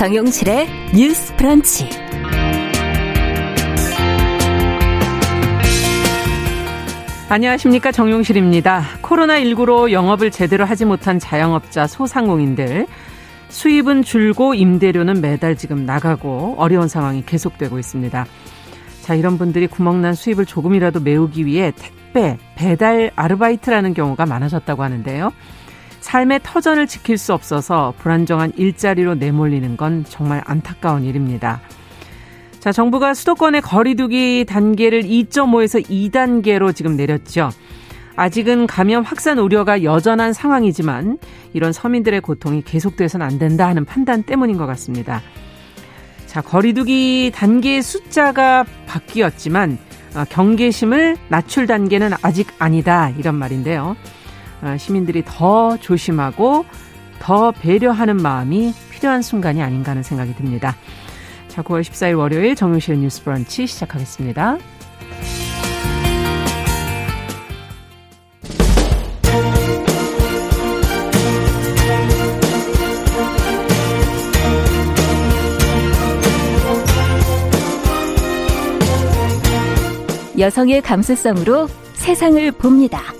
정용실의 뉴스 프런치. 안녕하십니까. 정용실입니다. 코로나19로 영업을 제대로 하지 못한 자영업자 소상공인들. 수입은 줄고 임대료는 매달 지금 나가고 어려운 상황이 계속되고 있습니다. 자, 이런 분들이 구멍난 수입을 조금이라도 메우기 위해 택배, 배달 아르바이트라는 경우가 많아졌다고 하는데요. 삶의 터전을 지킬 수 없어서 불안정한 일자리로 내몰리는 건 정말 안타까운 일입니다. 자, 정부가 수도권의 거리두기 단계를 2.5에서 2단계로 지금 내렸죠. 아직은 감염 확산 우려가 여전한 상황이지만 이런 서민들의 고통이 계속돼서는 안 된다 하는 판단 때문인 것 같습니다. 자, 거리두기 단계의 숫자가 바뀌었지만 어, 경계심을 낮출 단계는 아직 아니다 이런 말인데요. 어, 시민들이 더 조심하고 더 배려하는 마음이 필요한 순간이 아닌가 하는 생각이 듭니다. 자, 9월 14일 월요일 정용실 뉴스 브런치 시작하겠습니다. 여성의 감수성으로 세상을 봅니다.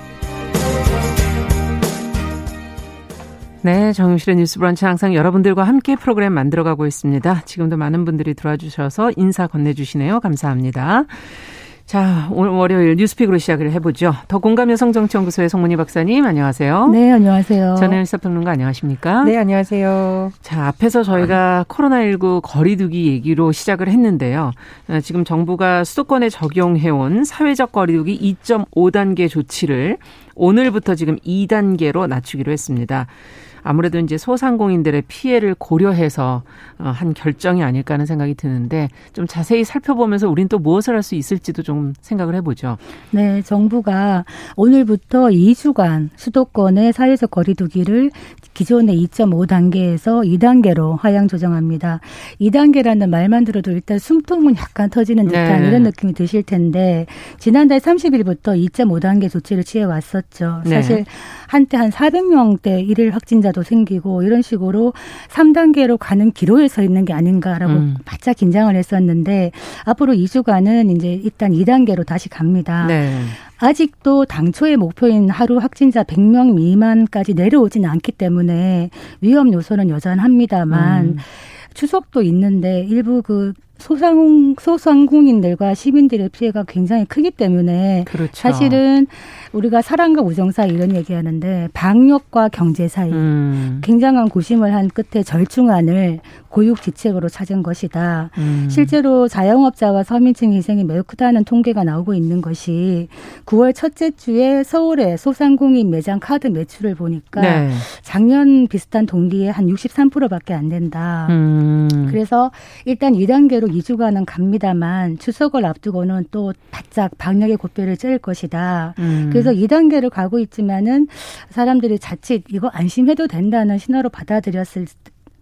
네, 정용실의 뉴스 브런치 항상 여러분들과 함께 프로그램 만들어가고 있습니다. 지금도 많은 분들이 들어와 주셔서 인사 건네주시네요. 감사합니다. 자, 오늘 월요일 뉴스픽으로 시작을 해보죠. 더 공감 여성정치연구소의 송문희 박사님, 안녕하세요. 네, 안녕하세요. 전혜연 사평론가 안녕하십니까? 네, 안녕하세요. 자, 앞에서 저희가 코로나19 거리두기 얘기로 시작을 했는데요. 어, 지금 정부가 수도권에 적용해온 사회적 거리두기 2.5단계 조치를 오늘부터 지금 2단계로 낮추기로 했습니다. 아무래도 이제 소상공인들의 피해를 고려해서 어, 한 결정이 아닐까 하는 생각이 드는데 좀 자세히 살펴보면서 우린 또 무엇을 할 수 있을지도 좀 생각을 해보죠. 네, 정부가 오늘부터 2주간 수도권의 사회적 거리두기를 기존의 2.5단계에서 2단계로 하향 조정합니다. 2단계라는 말만 들어도 일단 숨통은 약간 터지는 듯한 네. 이런 느낌이 드실 텐데 지난달 30일부터 2.5단계 조치를 취해 왔었죠. 네. 사실 네. 한때 한 400명대 일일 확진자도 생기고 이런 식으로 3단계로 가는 기로에 서 있는 게 아닌가라고 음. 바짝 긴장을 했었는데 앞으로 2주간은 이제 일단 2단계로 다시 갑니다. 네. 아직도 당초의 목표인 하루 확진자 100명 미만까지 내려오지는 않기 때문에 위험 요소는 여전합니다만 음. 추석도 있는데 일부 그 소상 소상공인들과 시민들의 피해가 굉장히 크기 때문에 그렇죠. 사실은 우리가 사랑과 우정 사이 이런 얘기하는데 방역과 경제 사이 음. 굉장한 고심을 한 끝에 절충안을 고육지책으로 찾은 것이다. 음. 실제로 자영업자와 서민층 희생이 매우 크다는 통계가 나오고 있는 것이 9월 첫째 주에 서울의 소상공인 매장 카드 매출을 보니까 네. 작년 비슷한 동기에 한 63%밖에 안 된다. 음. 그래서 일단 2단계로 2주간은 갑니다만 추석을 앞두고는 또 바짝 방역의 고삐를 찔 것이다. 음. 그래서 2단계를 가고 있지만은 사람들이 자칫 이거 안심해도 된다는 신호로 받아들였을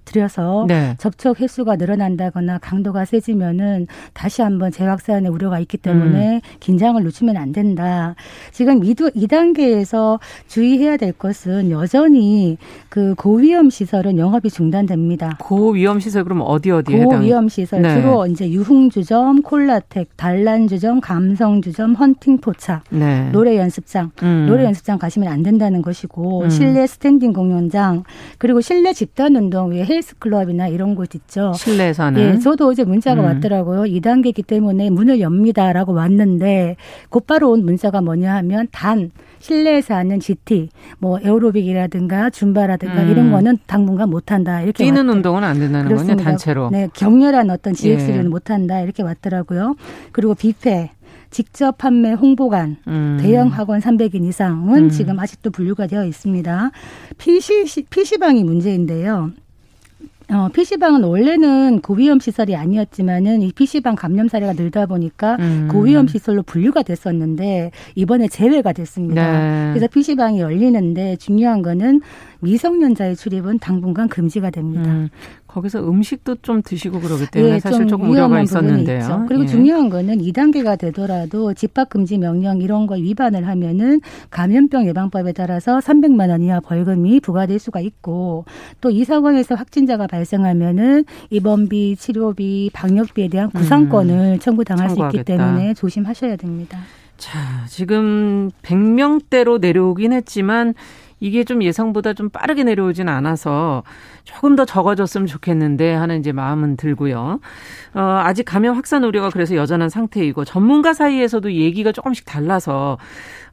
들여서 네. 접촉 횟수가 늘어난다거나 강도가 세지면은 다시 한번 재확산의 우려가 있기 때문에 음. 긴장을 늦추면 안 된다. 지금 2단계에서 주의해야 될 것은 여전히 그 고위험 시설은 영업이 중단됩니다. 고위험 시설 그럼 어디 어디에 고위험 시설 네. 주로 이제 유흥주점, 콜라텍, 단란주점, 감성주점, 헌팅포차, 네. 노래 연습장, 음. 노래 연습장 가시면 안 된다는 것이고 음. 실내 스탠딩 공연장 그리고 실내 집단 운동 외 헬스 클럽이나 이런 곳 있죠. 실내에서는. 예, 저도 어제 문자가 음. 왔더라고요. 2단계이기 때문에 문을 엽니다라고 왔는데 곧바로 온 문자가 뭐냐 하면 단 실내에서 하는 GT, 뭐 에어로빅이라든가 줌바라든가 음. 이런 거는 당분간 못 한다. 이렇게 뛰는 왔더. 운동은 안 된다는 거요 단체로. 네, 격렬한 어떤 GX를 예. 못 한다. 이렇게 왔더라고요. 그리고 뷔페 직접 판매 홍보관 음. 대형 학원 300인 이상은 음. 지금 아직도 분류가 되어 있습니다. PC PC방이 문제인데요. 어, PC방은 원래는 고위험 시설이 아니었지만은 이 PC방 감염 사례가 늘다 보니까 음. 고위험 시설로 분류가 됐었는데 이번에 제외가 됐습니다. 네. 그래서 PC방이 열리는데 중요한 거는 미성년자의 출입은 당분간 금지가 됩니다. 음. 거기서 음식도 좀 드시고 그러기 때문에 예, 사실 조금 우려가 있었는데요. 그리고 예. 중요한 거는 2단계가 되더라도 집합 금지 명령 이런 거 위반을 하면은 감염병 예방법에 따라서 300만 원 이하 벌금이 부과될 수가 있고 또이 상황에서 확진자가 발생하면은 입원비, 치료비, 방역비에 대한 구상권을 음, 청구당할 청구하겠다. 수 있기 때문에 조심하셔야 됩니다. 자, 지금 100명대로 내려오긴 했지만 이게 좀 예상보다 좀 빠르게 내려오진 않아서 조금 더 적어졌으면 좋겠는데 하는 이제 마음은 들고요. 어, 아직 감염 확산 우려가 그래서 여전한 상태이고 전문가 사이에서도 얘기가 조금씩 달라서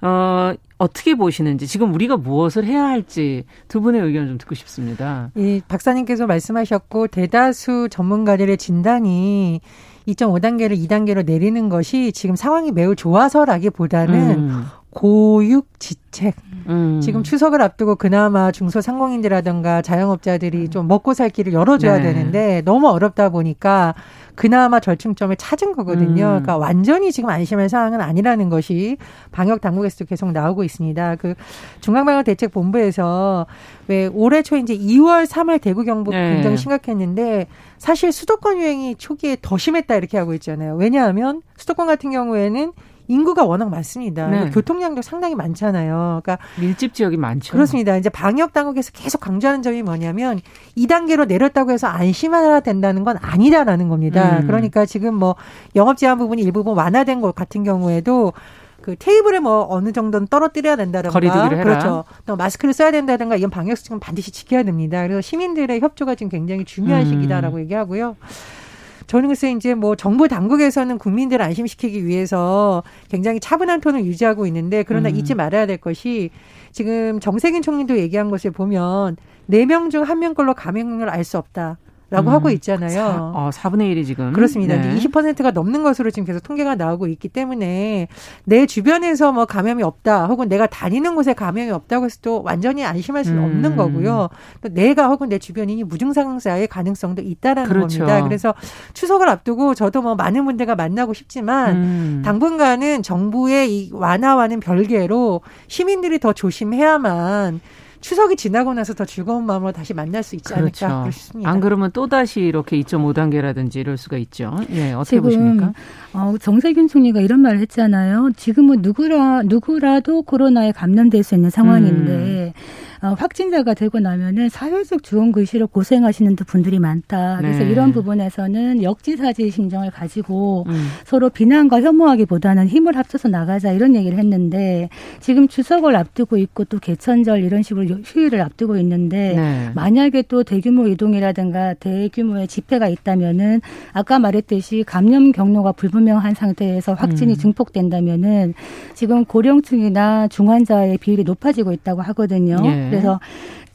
어, 어떻게 보시는지 지금 우리가 무엇을 해야 할지 두 분의 의견을 좀 듣고 싶습니다. 이 박사님께서 말씀하셨고 대다수 전문가들의 진단이 2.5단계를 2단계로 내리는 것이 지금 상황이 매우 좋아서라기보다는 음. 고육 지책. 음. 지금 추석을 앞두고 그나마 중소상공인들이라든가 자영업자들이 음. 좀 먹고 살 길을 열어줘야 네. 되는데 너무 어렵다 보니까 그나마 절충점을 찾은 거거든요. 음. 그러니까 완전히 지금 안심할 상황은 아니라는 것이 방역 당국에서도 계속 나오고 있습니다. 그 중앙방역대책본부에서 왜 올해 초 이제 2월, 3월 대구 경북 네. 굉장히 심각했는데 사실 수도권 유행이 초기에 더 심했다 이렇게 하고 있잖아요. 왜냐하면 수도권 같은 경우에는 인구가 워낙 많습니다. 네. 교통량도 상당히 많잖아요. 그러니까 밀집 지역이 많죠. 그렇습니다. 이제 방역 당국에서 계속 강조하는 점이 뭐냐면 2단계로 내렸다고 해서 안심해야 된다는 건 아니다라는 겁니다. 음. 그러니까 지금 뭐 영업 제한 부분이 일부분 완화된 것 같은 경우에도 그 테이블에 뭐 어느 정도는 떨어뜨려야 된다든가 거리두기를 해라. 그렇죠. 또 마스크를 써야 된다든가 이건 방역 수칙은 반드시 지켜야 됩니다. 그래서 시민들의 협조가 지금 굉장히 중요한 음. 시기다라고 얘기하고요. 저는 글쎄 이제 뭐 정부 당국에서는 국민들을 안심시키기 위해서 굉장히 차분한 톤을 유지하고 있는데 그러나 음. 잊지 말아야 될 것이 지금 정세균 총리도 얘기한 것을 보면 네 명 중 한 명 걸로 감염을 알 수 없다. 라고 음. 하고 있잖아요. 사, 어, 4분의 1이 지금. 그렇습니다. 네. 20%가 넘는 것으로 지금 계속 통계가 나오고 있기 때문에 내 주변에서 뭐 감염이 없다 혹은 내가 다니는 곳에 감염이 없다고 해서 또 완전히 안심할 수는 음. 없는 거고요. 또 내가 혹은 내 주변인이 무증상자의 가능성도 있다라는 그렇죠. 겁니다. 그래서 추석을 앞두고 저도 뭐 많은 분들과 만나고 싶지만 음. 당분간은 정부의 이 완화와는 별개로 시민들이 더 조심해야만 추석이 지나고 나서 더 즐거운 마음으로 다시 만날 수 있지 그렇죠. 않을까 싶습니다. 안 그러면 또 다시 이렇게 2.5단계라든지 이럴 수가 있죠. 예, 어떻게 보십니까? 어, 정세균 총리가 이런 말을 했잖아요. 지금은 누구라 누구라도 코로나에 감염될 수 있는 상황인데. 음. 어, 확진자가 되고 나면은 사회적 주원 글씨로 고생하시는 분들이 많다. 그래서 네. 이런 부분에서는 역지사지 심정을 가지고 음. 서로 비난과 혐오하기보다는 힘을 합쳐서 나가자 이런 얘기를 했는데 지금 추석을 앞두고 있고 또 개천절 이런 식으로 휴일을 앞두고 있는데 네. 만약에 또 대규모 이동이라든가 대규모의 집회가 있다면은 아까 말했듯이 감염 경로가 불분명한 상태에서 확진이 음. 증폭된다면은 지금 고령층이나 중환자의 비율이 높아지고 있다고 하거든요. 네. 그래서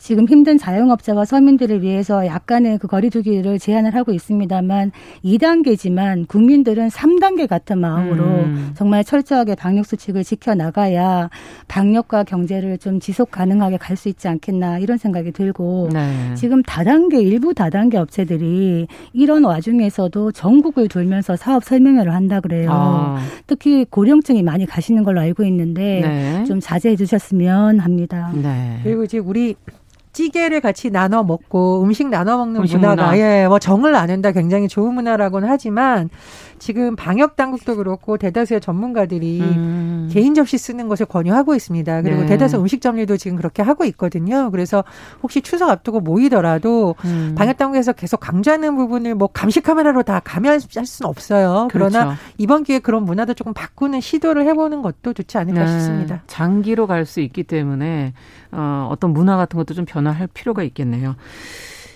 지금 힘든 자영업자와 서민들을 위해서 약간의 그 거리두기를 제한을 하고 있습니다만 2단계지만 국민들은 3단계 같은 마음으로 음. 정말 철저하게 방역 수칙을 지켜 나가야 방역과 경제를 좀 지속 가능하게 갈 수 있지 않겠나 이런 생각이 들고 네. 지금 다단계 일부 다단계 업체들이 이런 와중에서도 전국을 돌면서 사업 설명회를 한다 그래요. 아. 특히 고령층이 많이 가시는 걸로 알고 있는데 네. 좀 자제해 주셨으면 합니다. 네. 그리고 이제 우리 찌개를 같이 나눠 먹고 음식 나눠 먹는 음식 문화가 문화. 예, 뭐 정을 나눈다 굉장히 좋은 문화라고는 하지만 지금 방역 당국도 그렇고 대다수의 전문가들이 음. 개인 접시 쓰는 것을 권유하고 있습니다. 그리고 네. 대다수 음식점들도 지금 그렇게 하고 있거든요. 그래서 혹시 추석 앞두고 모이더라도 음. 방역 당국에서 계속 강조하는 부분을 뭐 감시 카메라로 다 감시할 수는 없어요. 그러나 그렇죠. 이번 기회에 그런 문화도 조금 바꾸는 시도를 해보는 것도 좋지 않을까 네. 싶습니다. 장기로 갈 수 있기 때문에 어, 어떤 문화 같은 것도 좀 변화할 필요가 있겠네요.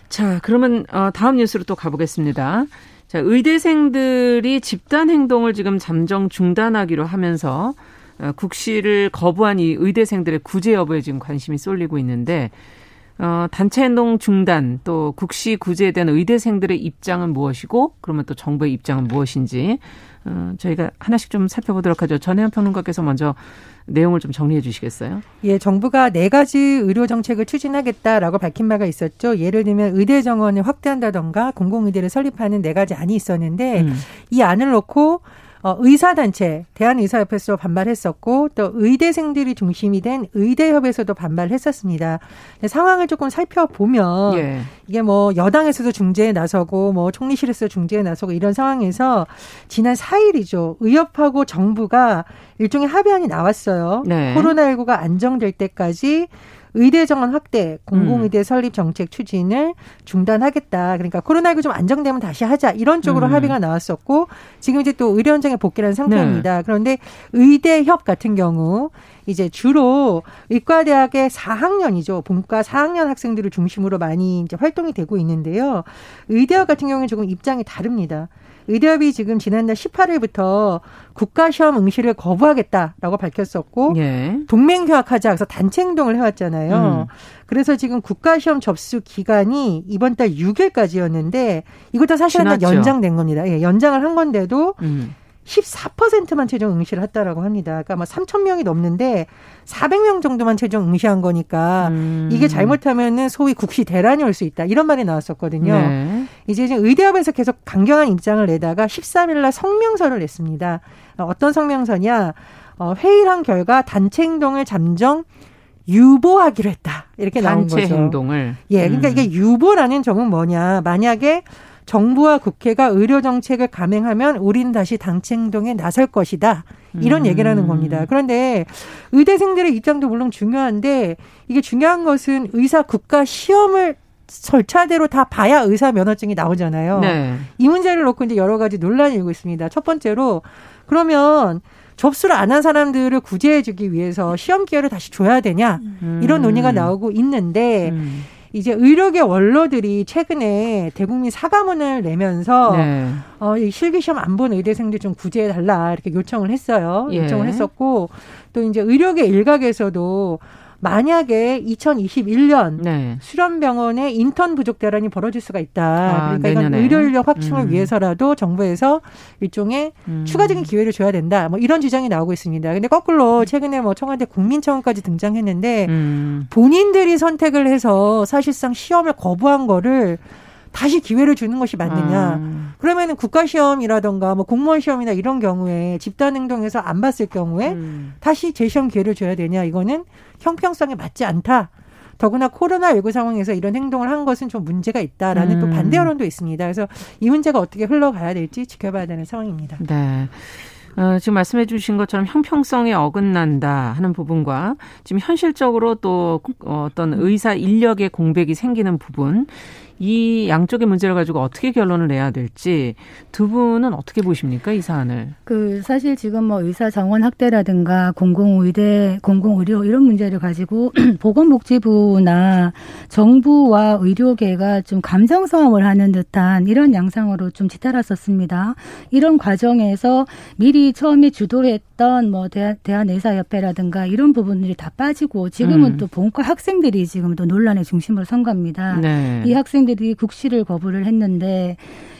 자, 그러면 어, 다음 뉴스로 또 가보겠습니다. 자, 의대생들이 집단 행동을 지금 잠정 중단하기로 하면서 어, 국시를 거부한 이 의대생들의 구제 여부에 지금 관심이 쏠리고 있는데 어, 단체 행동 중단 또 국시 구제에 대한 의대생들의 입장은 무엇이고 그러면 또 정부의 입장은 무엇인지 어, 저희가 하나씩 좀 살펴보도록 하죠. 전혜연 평론가께서 먼저 내용을 좀 정리해 주시겠어요? 예, 정부가 네 가지 의료 정책을 추진하겠다라고 밝힌 바가 있었죠. 예를 들면 의대 정원을 확대한다던가 공공의대를 설립하는 네 가지 안이 있었는데 음. 이 안을 놓고 어, 의사단체, 대한의사협회에서 반발했었고 또 의대생들이 중심이 된 의대협에서도 반발했었습니다. 상황을 조금 살펴보면 예. 이게 뭐 여당에서도 중재에 나서고 뭐 총리실에서 중재에 나서고 이런 상황에서 지난 4일이죠. 의협하고 정부가 일종의 합의안이 나왔어요. 네. 코로나19가 안정될 때까지 의대 정원 확대, 공공의대 음. 설립 정책 추진을 중단하겠다. 그러니까 코로나19 좀 안정되면 다시 하자. 이런 쪽으로 음. 합의가 나왔었고 지금 이제 또 의료 현장에 복귀하는 상태입니다. 네. 그런데 의대협 같은 경우 이제 주로 의과대학의 4학년이죠. 본과 4학년 학생들을 중심으로 많이 이제 활동이 되고 있는데요. 의대학 같은 경우는 조금 입장이 다릅니다. 의대협이 지금 지난달 18일부터 국가시험 응시를 거부하겠다라고 밝혔었고 예. 동맹휴학하자 그래서 단체 행동을 해왔잖아요. 음. 그래서 지금 국가시험 접수 기간이 이번 달 6일까지였는데 이것도 사실은 연장된 겁니다. 예, 연장을 한 건데도 음. 14%만 최종 응시를 했다라고 합니다. 그러니까 뭐 3천 명이 넘는데 400명 정도만 최종 응시한 거니까 음. 이게 잘못하면은 소위 국시 대란이 올 수 있다. 이런 말이 나왔었거든요. 네. 이제 지금 의대협에서 계속 강경한 입장을 내다가 13일 날 성명서를 냈습니다. 어떤 성명서냐? 어, 회의를 한 결과 단체 행동을 잠정 유보하기로 했다. 이렇게 나온 거죠. 단체 행동을. 예. 그러니까 음. 이게 유보라는 점은 뭐냐? 만약에 정부와 국회가 의료 정책을 감행하면 우리는 다시 단체 행동에 나설 것이다. 이런 음. 얘기라는 겁니다. 그런데 의대생들의 입장도 물론 중요한데 이게 중요한 것은 의사 국가 시험을 절차대로 다 봐야 의사 면허증이 나오잖아요. 네. 이 문제를 놓고 이제 여러 가지 논란이 일고 있습니다. 첫 번째로 그러면 접수를 안 한 사람들을 구제해주기 위해서 시험 기회를 다시 줘야 되냐 음. 이런 논의가 나오고 있는데 음. 이제 의료계 원로들이 최근에 대국민 사과문을 내면서 네. 어, 이 실기시험 안 본 의대생들 좀 구제해 달라 이렇게 요청을 했어요. 예. 요청을 했었고 또 이제 의료계 일각에서도 만약에 2021년 네. 수련병원에 인턴 부족 대란이 벌어질 수가 있다. 아, 그러니까 이건 의료 인력 확충을 음. 위해서라도 정부에서 일종의 음. 추가적인 기회를 줘야 된다. 뭐 이런 주장이 나오고 있습니다. 근데 거꾸로 최근에 뭐 청와대 국민청원까지 등장했는데 음. 본인들이 선택을 해서 사실상 시험을 거부한 거를 다시 기회를 주는 것이 맞느냐. 음. 그러면은 국가 시험이라던가 뭐 공무원 시험이나 이런 경우에 집단 행동에서 안 봤을 경우에 음. 다시 재시험 기회를 줘야 되냐. 이거는 형평성에 맞지 않다. 더구나 코로나19 상황에서 이런 행동을 한 것은 좀 문제가 있다라는 음. 또 반대 여론도 있습니다. 그래서 이 문제가 어떻게 흘러가야 될지 지켜봐야 되는 상황입니다. 네. 어, 지금 말씀해 주신 것처럼 형평성에 어긋난다 하는 부분과 지금 현실적으로 또 어떤 의사 인력의 공백이 생기는 부분 이 양쪽의 문제를 가지고 어떻게 결론을 내야 될지 두 분은 어떻게 보십니까 이 사안을? 그 사실 지금 뭐 의사 정원 확대라든가 공공의대, 공공의료 이런 문제를 가지고 보건복지부나 정부와 의료계가 좀 감정 싸움을 하는 듯한 이런 양상으로 좀 뒤따랐었습니다. 이런 과정에서 미리 처음에 주도했던 뭐 대한, 대한의사협회라든가 이런 부분들이 다 빠지고 지금은 음. 또 본과 학생들이 지금 또 논란의 중심으로 선 겁니다. 네. 이 학생 학생들이 국시를 거부를 했는데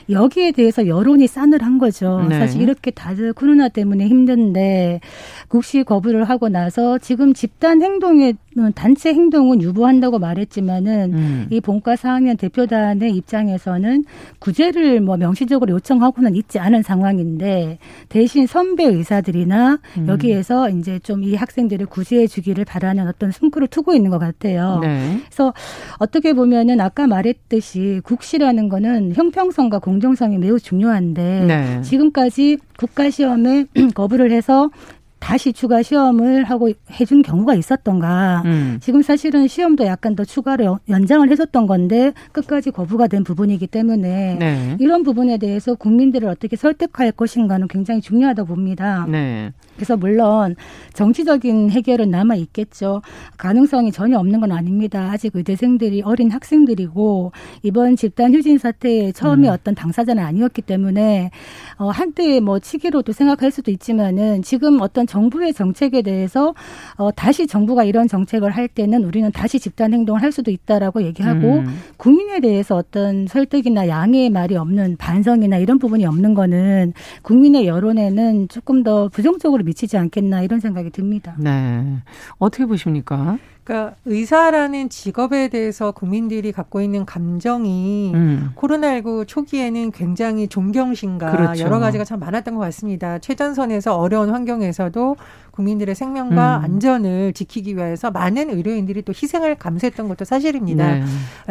여기에 대해서 여론이 싸늘한 거죠. 네. 사실 이렇게 다들 코로나 때문에 힘든데 국시 거부를 하고 나서 지금 집단 행동에 단체 행동은 유보한다고 말했지만은 음. 이 본과 4학년 대표단의 입장에서는 구제를 뭐 명시적으로 요청하고는 있지 않은 상황인데 대신 선배 의사들이나 음. 여기에서 이제 좀 이 학생들을 구제해 주기를 바라는 어떤 숨구를 투고 있는 것 같아요. 네. 그래서 어떻게 보면은 아까 말했듯이 국시라는 거는 형평성과 공 정성이 매우 중요한데 네. 지금까지 국가 시험에 거부를 해서 다시 추가 시험을 하고 해준 경우가 있었던가. 음. 지금 사실은 시험도 약간 더 추가로 연장을 해줬던 건데 끝까지 거부가 된 부분이기 때문에 네. 이런 부분에 대해서 국민들을 어떻게 설득할 것인가는 굉장히 중요하다고 봅니다. 네. 그래서 물론 정치적인 해결은 남아 있겠죠. 가능성이 전혀 없는 건 아닙니다. 아직 의대생들이 어린 학생들이고 이번 집단 휴진 사태의 처음에 음. 어떤 당사자는 아니었기 때문에 어 한때 뭐 치기로도 생각할 수도 있지만은 지금 어떤 이런 정부의 정책에 대해서 어, 다시 정부가 이런 정책을 할 때는 우리는 다시 집단 행동을 할 수도 있다라고 얘기하고 음. 국민에 대해서 어떤 설득이나 양해의 말이 없는 반성이나 이런 부분이 없는 거는 국민의 여론에는 조금 더 부정적으로 미치지 않겠나 이런 생각이 듭니다. 네. 어떻게 보십니까? 그러니까 의사라는 직업에 대해서 국민들이 갖고 있는 감정이 음. 코로나19 초기에는 굉장히 존경심과 그렇죠. 여러 가지가 참 많았던 것 같습니다. 최전선에서 어려운 환경에서도 국민들의 생명과 음. 안전을 지키기 위해서 많은 의료인들이 또 희생을 감수했던 것도 사실입니다. 네.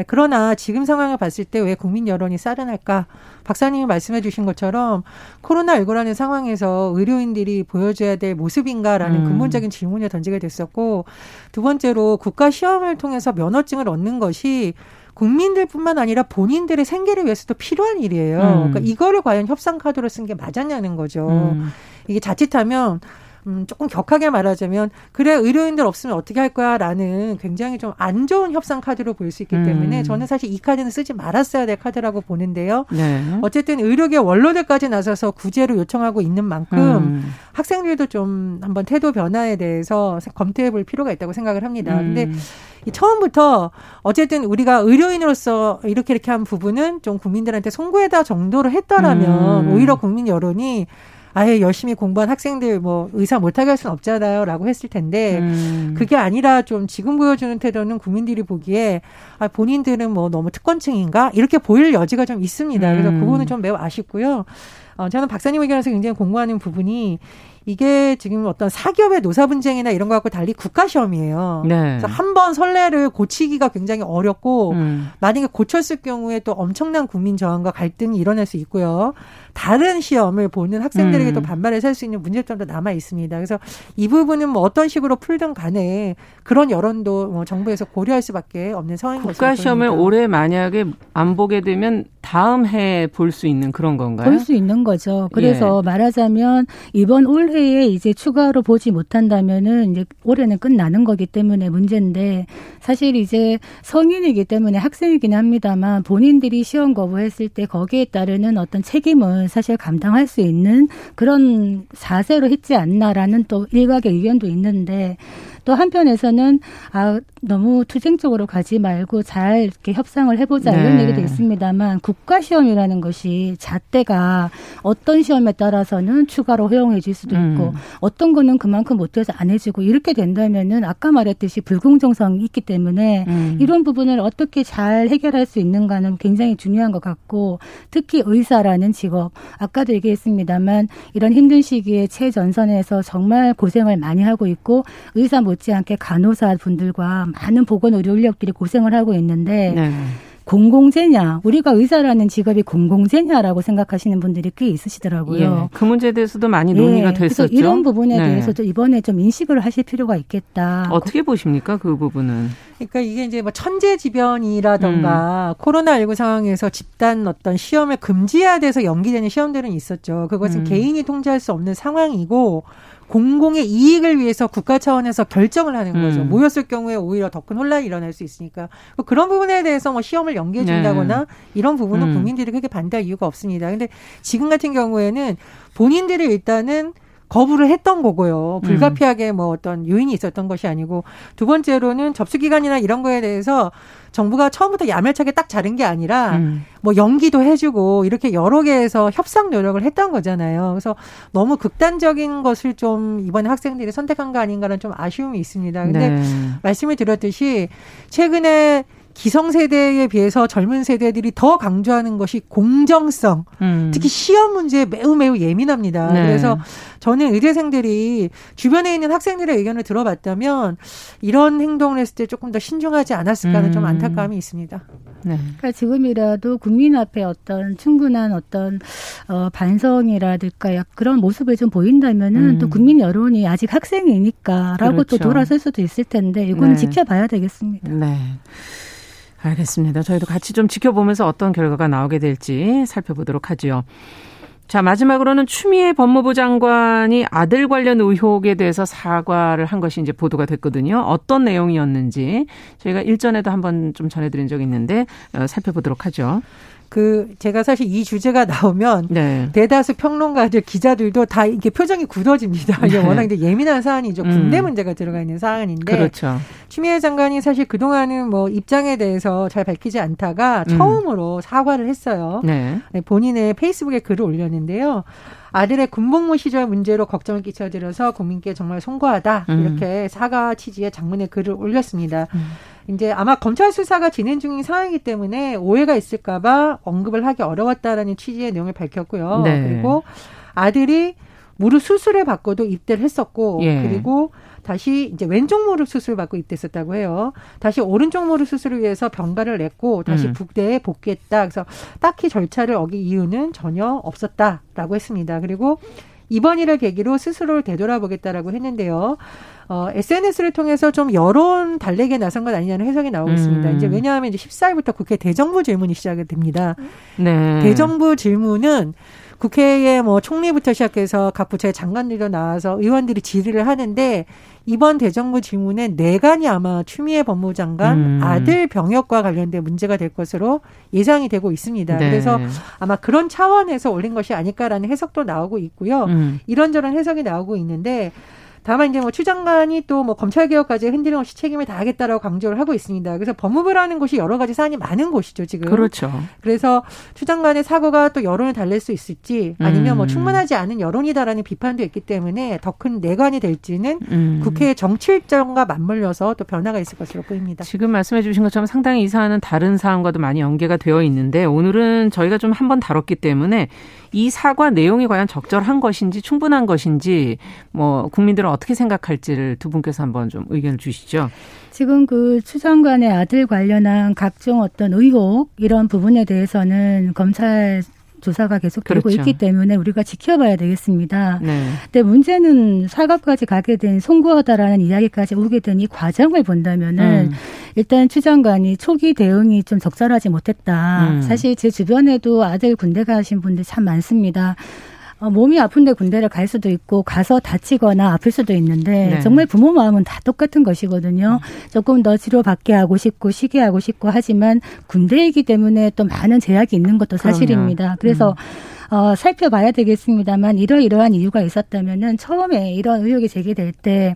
그러나 지금 상황을 봤을 때 왜 국민 여론이 싸른할까? 박사님이 말씀해 주신 것처럼 코로나19라는 상황에서 의료인들이 보여줘야 될 모습인가라는 음. 근본적인 질문을 던지게 됐었고 두 번째로 국가 시험을 통해서 면허증을 얻는 것이 국민들뿐만 아니라 본인들의 생계를 위해서도 필요한 일이에요. 음. 그러니까 이거를 과연 협상 카드로 쓴 게 맞았냐는 거죠. 음. 이게 자칫하면 음, 조금 격하게 말하자면 그래 의료인들 없으면 어떻게 할 거야라는 굉장히 좀 안 좋은 협상 카드로 보일 수 있기 때문에 음. 저는 사실 이 카드는 쓰지 말았어야 될 카드라고 보는데요. 네. 어쨌든 의료계 원로들까지 나서서 구제를 요청하고 있는 만큼 음. 학생들도 좀 한번 태도 변화에 대해서 검토해 볼 필요가 있다고 생각을 합니다. 음. 근데 처음부터 어쨌든 우리가 의료인으로서 이렇게 이렇게 한 부분은 좀 국민들한테 송구해다 정도로 했더라면 음. 오히려 국민 여론이 아예 열심히 공부한 학생들 뭐 의사 못하게 할 수는 없잖아요라고 했을 텐데 음. 그게 아니라 좀 지금 보여주는 태도는 국민들이 보기에 아 본인들은 뭐 너무 특권층인가 이렇게 보일 여지가 좀 있습니다. 그래서 음. 그거는 좀 매우 아쉽고요. 어, 저는 박사님 의견에서 굉장히 공부하는 부분이 이게 지금 어떤 사기업의 노사 분쟁이나 이런 거 갖고 달리 국가 시험이에요. 네. 그래서 한 번 선례를 고치기가 굉장히 어렵고 음. 만약에 고쳤을 경우에 또 엄청난 국민 저항과 갈등이 일어날 수 있고요. 다른 시험을 보는 학생들에게도 음. 반발을 살 수 있는 문제점도 남아 있습니다. 그래서 이 부분은 뭐 어떤 식으로 풀든 간에 그런 여론도 뭐 정부에서 고려할 수밖에 없는 상황인 것같 국가 시험을 올해 만약에 안 보게 되면 다음 해볼수 있는 그런 건가요? 볼 수 있는 거죠. 그래서 예. 말하자면 이번 올해에 이제 추가로 보지 못한다면은 이제 올해는 끝나는 거기 때문에 문제인데 사실 이제 성인이기 때문에 학생이긴 합니다만 본인들이 시험 거부했을 때 거기에 따르는 어떤 책임은 사실 감당할 수 있는 그런 자세로 했지 않나라는 또 일각의 의견도 있는데 또 한편에서는 아 너무 투쟁적으로 가지 말고 잘 이렇게 협상을 해보자 네. 이런 얘기도 있습니다만 국가 시험이라는 것이 잣대가 어떤 시험에 따라서는 추가로 허용해질 수도 음. 있고 음. 어떤 거는 그만큼 못해서 안 해주고 이렇게 된다면은 아까 말했듯이 불공정성이 있기 때문에 음. 이런 부분을 어떻게 잘 해결할 수 있는가는 굉장히 중요한 것 같고 특히 의사라는 직업 아까도 얘기했습니다만 이런 힘든 시기에 최전선에서 정말 고생을 많이 하고 있고 의사 못지않게 간호사 분들과 많은 보건 의료 인력들이 고생을 하고 있는데 네. 공공재냐, 우리가 의사라는 직업이 공공재냐라고 생각하시는 분들이 꽤 있으시더라고요. 예, 그 문제에 대해서도 많이 논의가 예, 됐었죠. 이런 부분에 네. 대해서도 이번에 좀 인식을 하실 필요가 있겠다. 어떻게 보십니까, 그 부분은? 그러니까 이게 이제 뭐 천재지변이라던가 음. 코로나19 상황에서 집단 어떤 시험을 금지해야 돼서 연기되는 시험들은 있었죠. 그것은 음. 개인이 통제할 수 없는 상황이고 공공의 이익을 위해서 국가 차원에서 결정을 하는 거죠. 음. 모였을 경우에 오히려 더 큰 혼란이 일어날 수 있으니까 그런 부분에 대해서 뭐 시험을 연기해 준다거나 네. 이런 부분은 음. 국민들이 크게 반대할 이유가 없습니다. 근데 지금 같은 경우에는 본인들이 일단은 거부를 했던 거고요. 불가피하게 뭐 어떤 요인이 있었던 것이 아니고 두 번째로는 접수 기간이나 이런 거에 대해서 정부가 처음부터 야멸차게 딱 자른 게 아니라 음. 뭐 연기도 해주고 이렇게 여러 개에서 협상 노력을 했던 거잖아요. 그래서 너무 극단적인 것을 좀 이번에 학생들이 선택한 거 아닌가라는 좀 아쉬움이 있습니다. 근데 네. 말씀을 드렸듯이 최근에 기성세대에 비해서 젊은 세대들이 더 강조하는 것이 공정성, 음. 특히 시험 문제에 매우 매우 예민합니다. 네. 그래서 저는 의대생들이 주변에 있는 학생들의 의견을 들어봤다면 이런 행동을 했을 때 조금 더 신중하지 않았을까 하는 음. 좀 안타까움이 있습니다. 네. 그러니까 지금이라도 국민 앞에 어떤 충분한 어떤 어, 반성이라든가 그런 모습을 좀 보인다면은 음. 또 국민 여론이 아직 학생이니까라고 그렇죠. 또 돌아설 수도 있을 텐데 이거는 네. 지켜봐야 되겠습니다. 네. 알겠습니다. 저희도 같이 좀 지켜보면서 어떤 결과가 나오게 될지 살펴보도록 하지요. 자, 마지막으로는 추미애 법무부 장관이 아들 관련 의혹에 대해서 사과를 한 것이 이제 보도가 됐거든요. 어떤 내용이었는지 저희가 일전에도 한번 좀 전해드린 적이 있는데 어, 살펴보도록 하죠. 그 제가 사실 이 주제가 나오면 네. 대다수 평론가들 기자들도 다 이게 표정이 굳어집니다. 이게 네. 워낙 이제 예민한 사안이죠. 음. 군대 문제가 들어가 있는 사안인데 그렇죠. 추미애 장관이 사실 그동안은 뭐 입장에 대해서 잘 밝히지 않다가 음. 처음으로 사과를 했어요. 네. 네 본인의 페이스북에 글을 올렸는데요. 아들의 군복무 시절 문제로 걱정을 끼쳐드려서 국민께 정말 송구하다 음. 이렇게 사과 취지의 장문의 글을 올렸습니다. 음. 이제 아마 검찰 수사가 진행 중인 상황이기 때문에 오해가 있을까봐 언급을 하기 어려웠다라는 취지의 내용을 밝혔고요. 네. 그리고 아들이 무릎 수술을 받고도 입대를 했었고 예. 그리고 다시 이제 왼쪽 무릎 수술을 받고 입대했었다고 해요. 다시 오른쪽 무릎 수술을 위해서 병가를 냈고 다시 음. 북대에 복귀했다. 그래서 딱히 절차를 어기 이유는 전혀 없었다라고 했습니다. 그리고 이번 일을 계기로 스스로를 되돌아보겠다라고 했는데요. 어, SNS를 통해서 좀 여론 달래기에 나선 것 아니냐는 해석이 나오고 음. 있습니다. 이제 왜냐하면 이제 14일부터 국회 대정부 질문이 시작이 됩니다. 네. 대정부 질문은 국회에 뭐 총리부터 시작해서 각 부처의 장관들도 나와서 의원들이 질의를 하는데 이번 대정부 질문에 내관이 아마 추미애 법무장관 음. 아들 병역과 관련된 문제가 될 것으로 예상이 되고 있습니다. 네. 그래서 아마 그런 차원에서 올린 것이 아닐까라는 해석도 나오고 있고요. 음. 이런저런 해석이 나오고 있는데 다만 이제 뭐 추 장관이 또 뭐 검찰 개혁까지 흔들림 없이 책임을 다하겠다라고 강조를 하고 있습니다. 그래서 법무부라는 곳이 여러 가지 사안이 많은 곳이죠 지금. 그렇죠. 그래서 추 장관의 사고가 또 여론을 달랠 수 있을지 아니면 뭐 음. 충분하지 않은 여론이다라는 비판도 있기 때문에 더 큰 내관이 될지는 음. 국회의 정치 일정과 맞물려서 또 변화가 있을 것으로 보입니다. 지금 말씀해 주신 것처럼 상당히 이 사안은 다른 사안과도 많이 연계가 되어 있는데 오늘은 저희가 좀 한번 다뤘기 때문에 이 사과 내용이 과연 적절한 것인지 충분한 것인지 뭐 국민들은 어떻게 생각할지를 두 분께서 한번 좀 의견을 주시죠. 지금 그 추장관의 아들 관련한 각종 어떤 의혹 이런 부분에 대해서는 검찰 조사가 계속되고 그렇죠. 있기 때문에 우리가 지켜봐야 되겠습니다. 네. 근데 문제는 사과까지 가게 된 송구하다라는 이야기까지 오게 된 이 과정을 본다면은 음. 일단 추 장관이 초기 대응이 좀 적절하지 못했다. 음. 사실 제 주변에도 아들 군대 가신 분들 참 많습니다. 어, 몸이 아픈데 군대를 갈 수도 있고 가서 다치거나 아플 수도 있는데 네. 정말 부모 마음은 다 똑같은 것이거든요. 음. 조금 더 치료받게 하고 싶고 쉬게 하고 싶고 하지만 군대이기 때문에 또 많은 제약이 있는 것도 사실입니다. 그럼요. 그래서 음. 어, 살펴봐야 되겠습니다만 이러이러한 이유가 있었다면은 처음에 이런 의혹이 제기될 때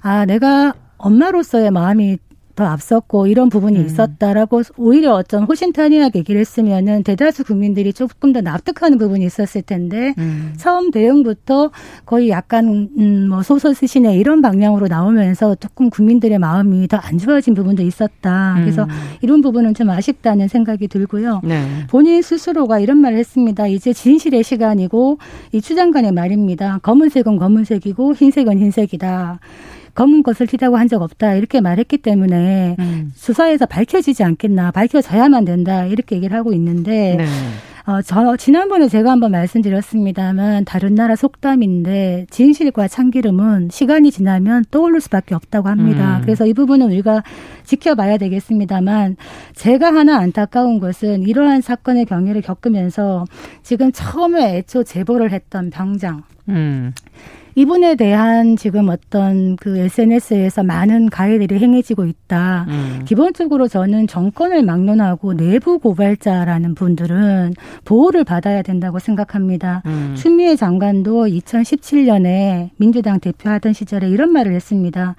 아, 내가 엄마로서의 마음이 더 앞섰고 이런 부분이 음. 있었다라고 오히려 어쩜 호신탄회하게 얘기를 했으면은 대다수 국민들이 조금 더 납득하는 부분이 있었을 텐데 음. 처음 대응부터 거의 약간 음뭐 소설 쓰시네 이런 방향으로 나오면서 조금 국민들의 마음이 더 안 좋아진 부분도 있었다. 그래서 음. 이런 부분은 좀 아쉽다는 생각이 들고요. 네. 본인 스스로가 이런 말을 했습니다. 이제 진실의 시간이고 이 추장관의 말입니다. 검은색은 검은색이고 흰색은 흰색이다. 검은 것을 튀다고 한 적 없다 이렇게 말했기 때문에 음. 수사에서 밝혀지지 않겠나 밝혀져야만 된다 이렇게 얘기를 하고 있는데 네. 어, 저, 지난번에 제가 한번 말씀드렸습니다만 다른 나라 속담인데 진실과 참기름은 시간이 지나면 떠오를 수밖에 없다고 합니다. 음. 그래서 이 부분은 우리가 지켜봐야 되겠습니다만 제가 하나 안타까운 것은 이러한 사건의 경위를 겪으면서 지금 처음에 애초 제보를 했던 병장 음. 이분에 대한 지금 어떤 그 SNS에서 많은 가해들이 행해지고 있다. 음. 기본적으로 저는 정권을 막론하고 내부 고발자라는 분들은 보호를 받아야 된다고 생각합니다. 음. 추미애 장관도 2017년에 민주당 대표하던 시절에 이런 말을 했습니다.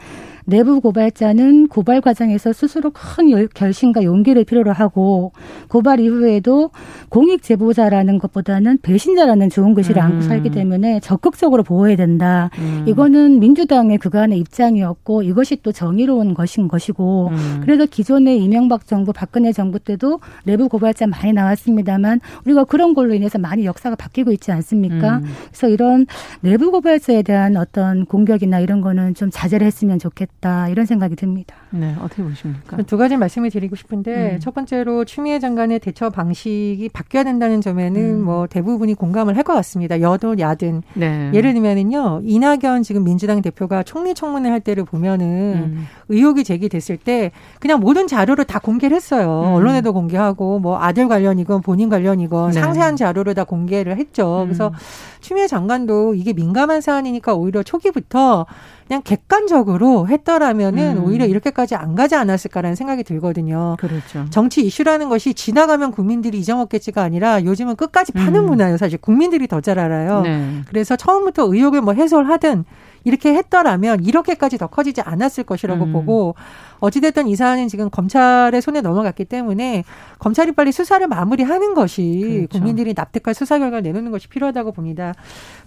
내부 고발자는 고발 과정에서 스스로 큰 결심과 용기를 필요로 하고 고발 이후에도 공익 제보자라는 것보다는 배신자라는 좋은 글씨를 음. 안고 살기 때문에 적극적으로 보호해야 된다. 음. 이거는 민주당의 그간의 입장이었고 이것이 또 정의로운 것인 것이고 음. 그래서 기존의 이명박 정부 박근혜 정부 때도 내부 고발자 많이 나왔습니다만 우리가 그런 걸로 인해서 많이 역사가 바뀌고 있지 않습니까? 음. 그래서 이런 내부 고발자에 대한 어떤 공격이나 이런 거는 좀 자제를 했으면 좋겠다. 있다 이런 생각이 듭니다. 네, 어떻게 보십니까? 두 가지 말씀을 드리고 싶은데 음. 첫 번째로 추미애 장관의 대처 방식이 바뀌어야 된다는 점에는 음. 뭐 대부분이 공감을 할 것 같습니다. 여든 야든 네. 예를 들면은요 이낙연 지금 민주당 대표가 총리 청문회 할 때를 보면은 음. 의혹이 제기됐을 때 그냥 모든 자료를 다 공개를 했어요. 음. 언론에도 공개하고 뭐 아들 관련이건 본인 관련이건 네. 상세한 자료를 다 공개를 했죠. 그래서 음. 추미애 장관도 이게 민감한 사안이니까 오히려 초기부터 그냥 객관적으로 했더라면은 음. 오히려 이렇게까지 안 가지 않았을까라는 생각이 들거든요. 그렇죠. 정치 이슈라는 것이 지나가면 국민들이 잊어먹겠지가 아니라 요즘은 끝까지 파는 음. 문화예요. 사실 국민들이 더 잘 알아요. 네. 그래서 처음부터 의혹을 뭐 해소하든 이렇게 했더라면 이렇게까지 더 커지지 않았을 것이라고 음. 보고 어찌됐든 이 사안은 지금 검찰의 손에 넘어갔기 때문에 검찰이 빨리 수사를 마무리하는 것이 그렇죠. 국민들이 납득할 수사 결과를 내놓는 것이 필요하다고 봅니다.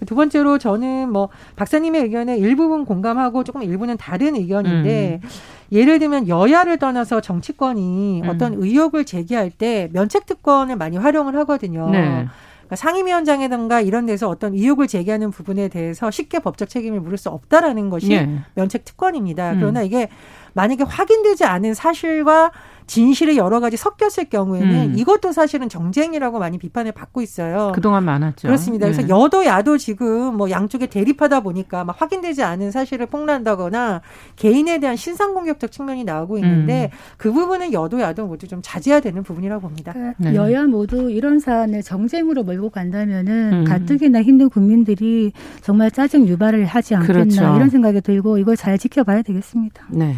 두 번째로 저는 뭐 박사님의 의견에 일부분 공감하고 조금 일부는 다른 의견인데 음. 예를 들면 여야를 떠나서 정치권이 음. 어떤 의혹을 제기할 때 면책특권을 많이 활용을 하거든요. 네. 그러니까 상임위원장이든가 이런 데서 어떤 의혹을 제기하는 부분에 대해서 쉽게 법적 책임을 물을 수 없다라는 것이 네. 면책 특권입니다. 음. 그러나 이게 만약에 확인되지 않은 사실과 진실이 여러 가지 섞였을 경우에는 음. 이것도 사실은 정쟁이라고 많이 비판을 받고 있어요. 그동안 많았죠. 그렇습니다. 그래서 네. 여도 야도 지금 뭐 양쪽에 대립하다 보니까 막 확인되지 않은 사실을 폭로한다거나 개인에 대한 신상 공격적 측면이 나오고 있는데 음. 그 부분은 여도 야도 모두 좀 자제해야 되는 부분이라고 봅니다. 그러니까 네. 여야 모두 이런 사안을 정쟁으로 몰고 간다면은 음. 가뜩이나 힘든 국민들이 정말 짜증 유발을 하지 않겠나 그렇죠. 이런 생각이 들고 이걸 잘 지켜봐야 되겠습니다. 네.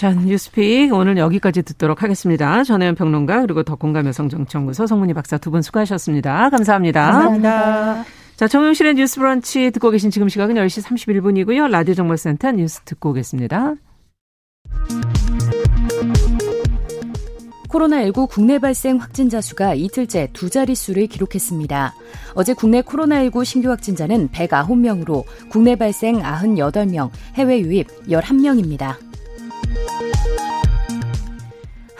자, 뉴스픽 오늘 여기까지 듣도록 하겠습니다. 전혜연 평론가 그리고 덕공감 여성정치연구소 성문희 박사 두 분 수고하셨습니다. 감사합니다. 감사합니다. 자, 정용실의 뉴스 브런치 듣고 계신 지금 시각은 10시 31분이고요. 라디오 정보센터 뉴스 듣고 오겠습니다. 코로나19 국내 발생 확진자 수가 이틀째 두 자릿수를 기록했습니다. 어제 국내 코로나19 신규 확진자는 109명으로 국내 발생 98명, 해외 유입 11명입니다.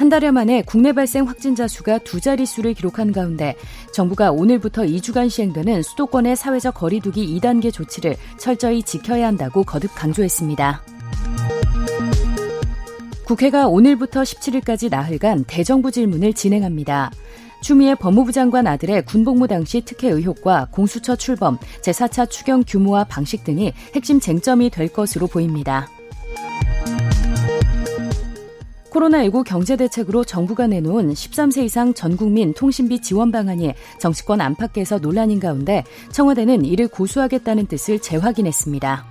한 달여 만에 국내 발생 확진자 수가 두 자릿수를 기록한 가운데 정부가 오늘부터 2주간 시행되는 수도권의 사회적 거리두기 2단계 조치를 철저히 지켜야 한다고 거듭 강조했습니다. 국회가 오늘부터 17일까지 나흘간 대정부 질문을 진행합니다. 추미애 법무부 장관 아들의 군복무 당시 특혜 의혹과 공수처 출범, 제4차 추경 규모와 방식 등이 핵심 쟁점이 될 것으로 보입니다. 코로나19 경제대책으로 정부가 내놓은 13세 이상 전 국민 통신비 지원 방안이 정치권 안팎에서 논란인 가운데 청와대는 이를 고수하겠다는 뜻을 재확인했습니다.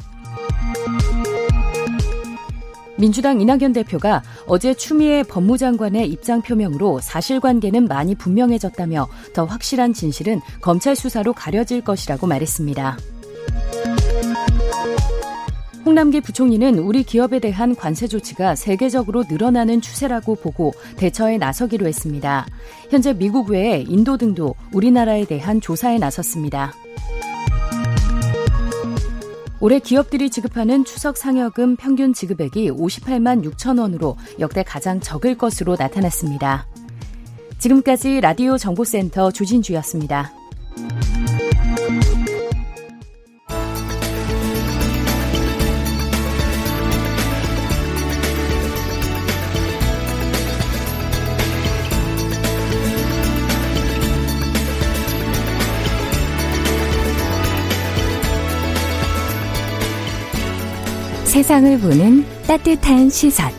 민주당 이낙연 대표가 어제 추미애 법무장관의 입장 표명으로 사실관계는 많이 분명해졌다며 더 확실한 진실은 검찰 수사로 가려질 것이라고 말했습니다. 홍남기 부총리는 우리 기업에 대한 관세 조치가 세계적으로 늘어나는 추세라고 보고 대처에 나서기로 했습니다. 현재 미국 외에 인도 등도 우리나라에 대한 조사에 나섰습니다. 올해 기업들이 지급하는 추석 상여금 평균 지급액이 58만 6천 원으로 역대 가장 적을 것으로 나타났습니다. 지금까지 라디오 정보센터 조진주였습니다. 세상을 보는 따뜻한 시선.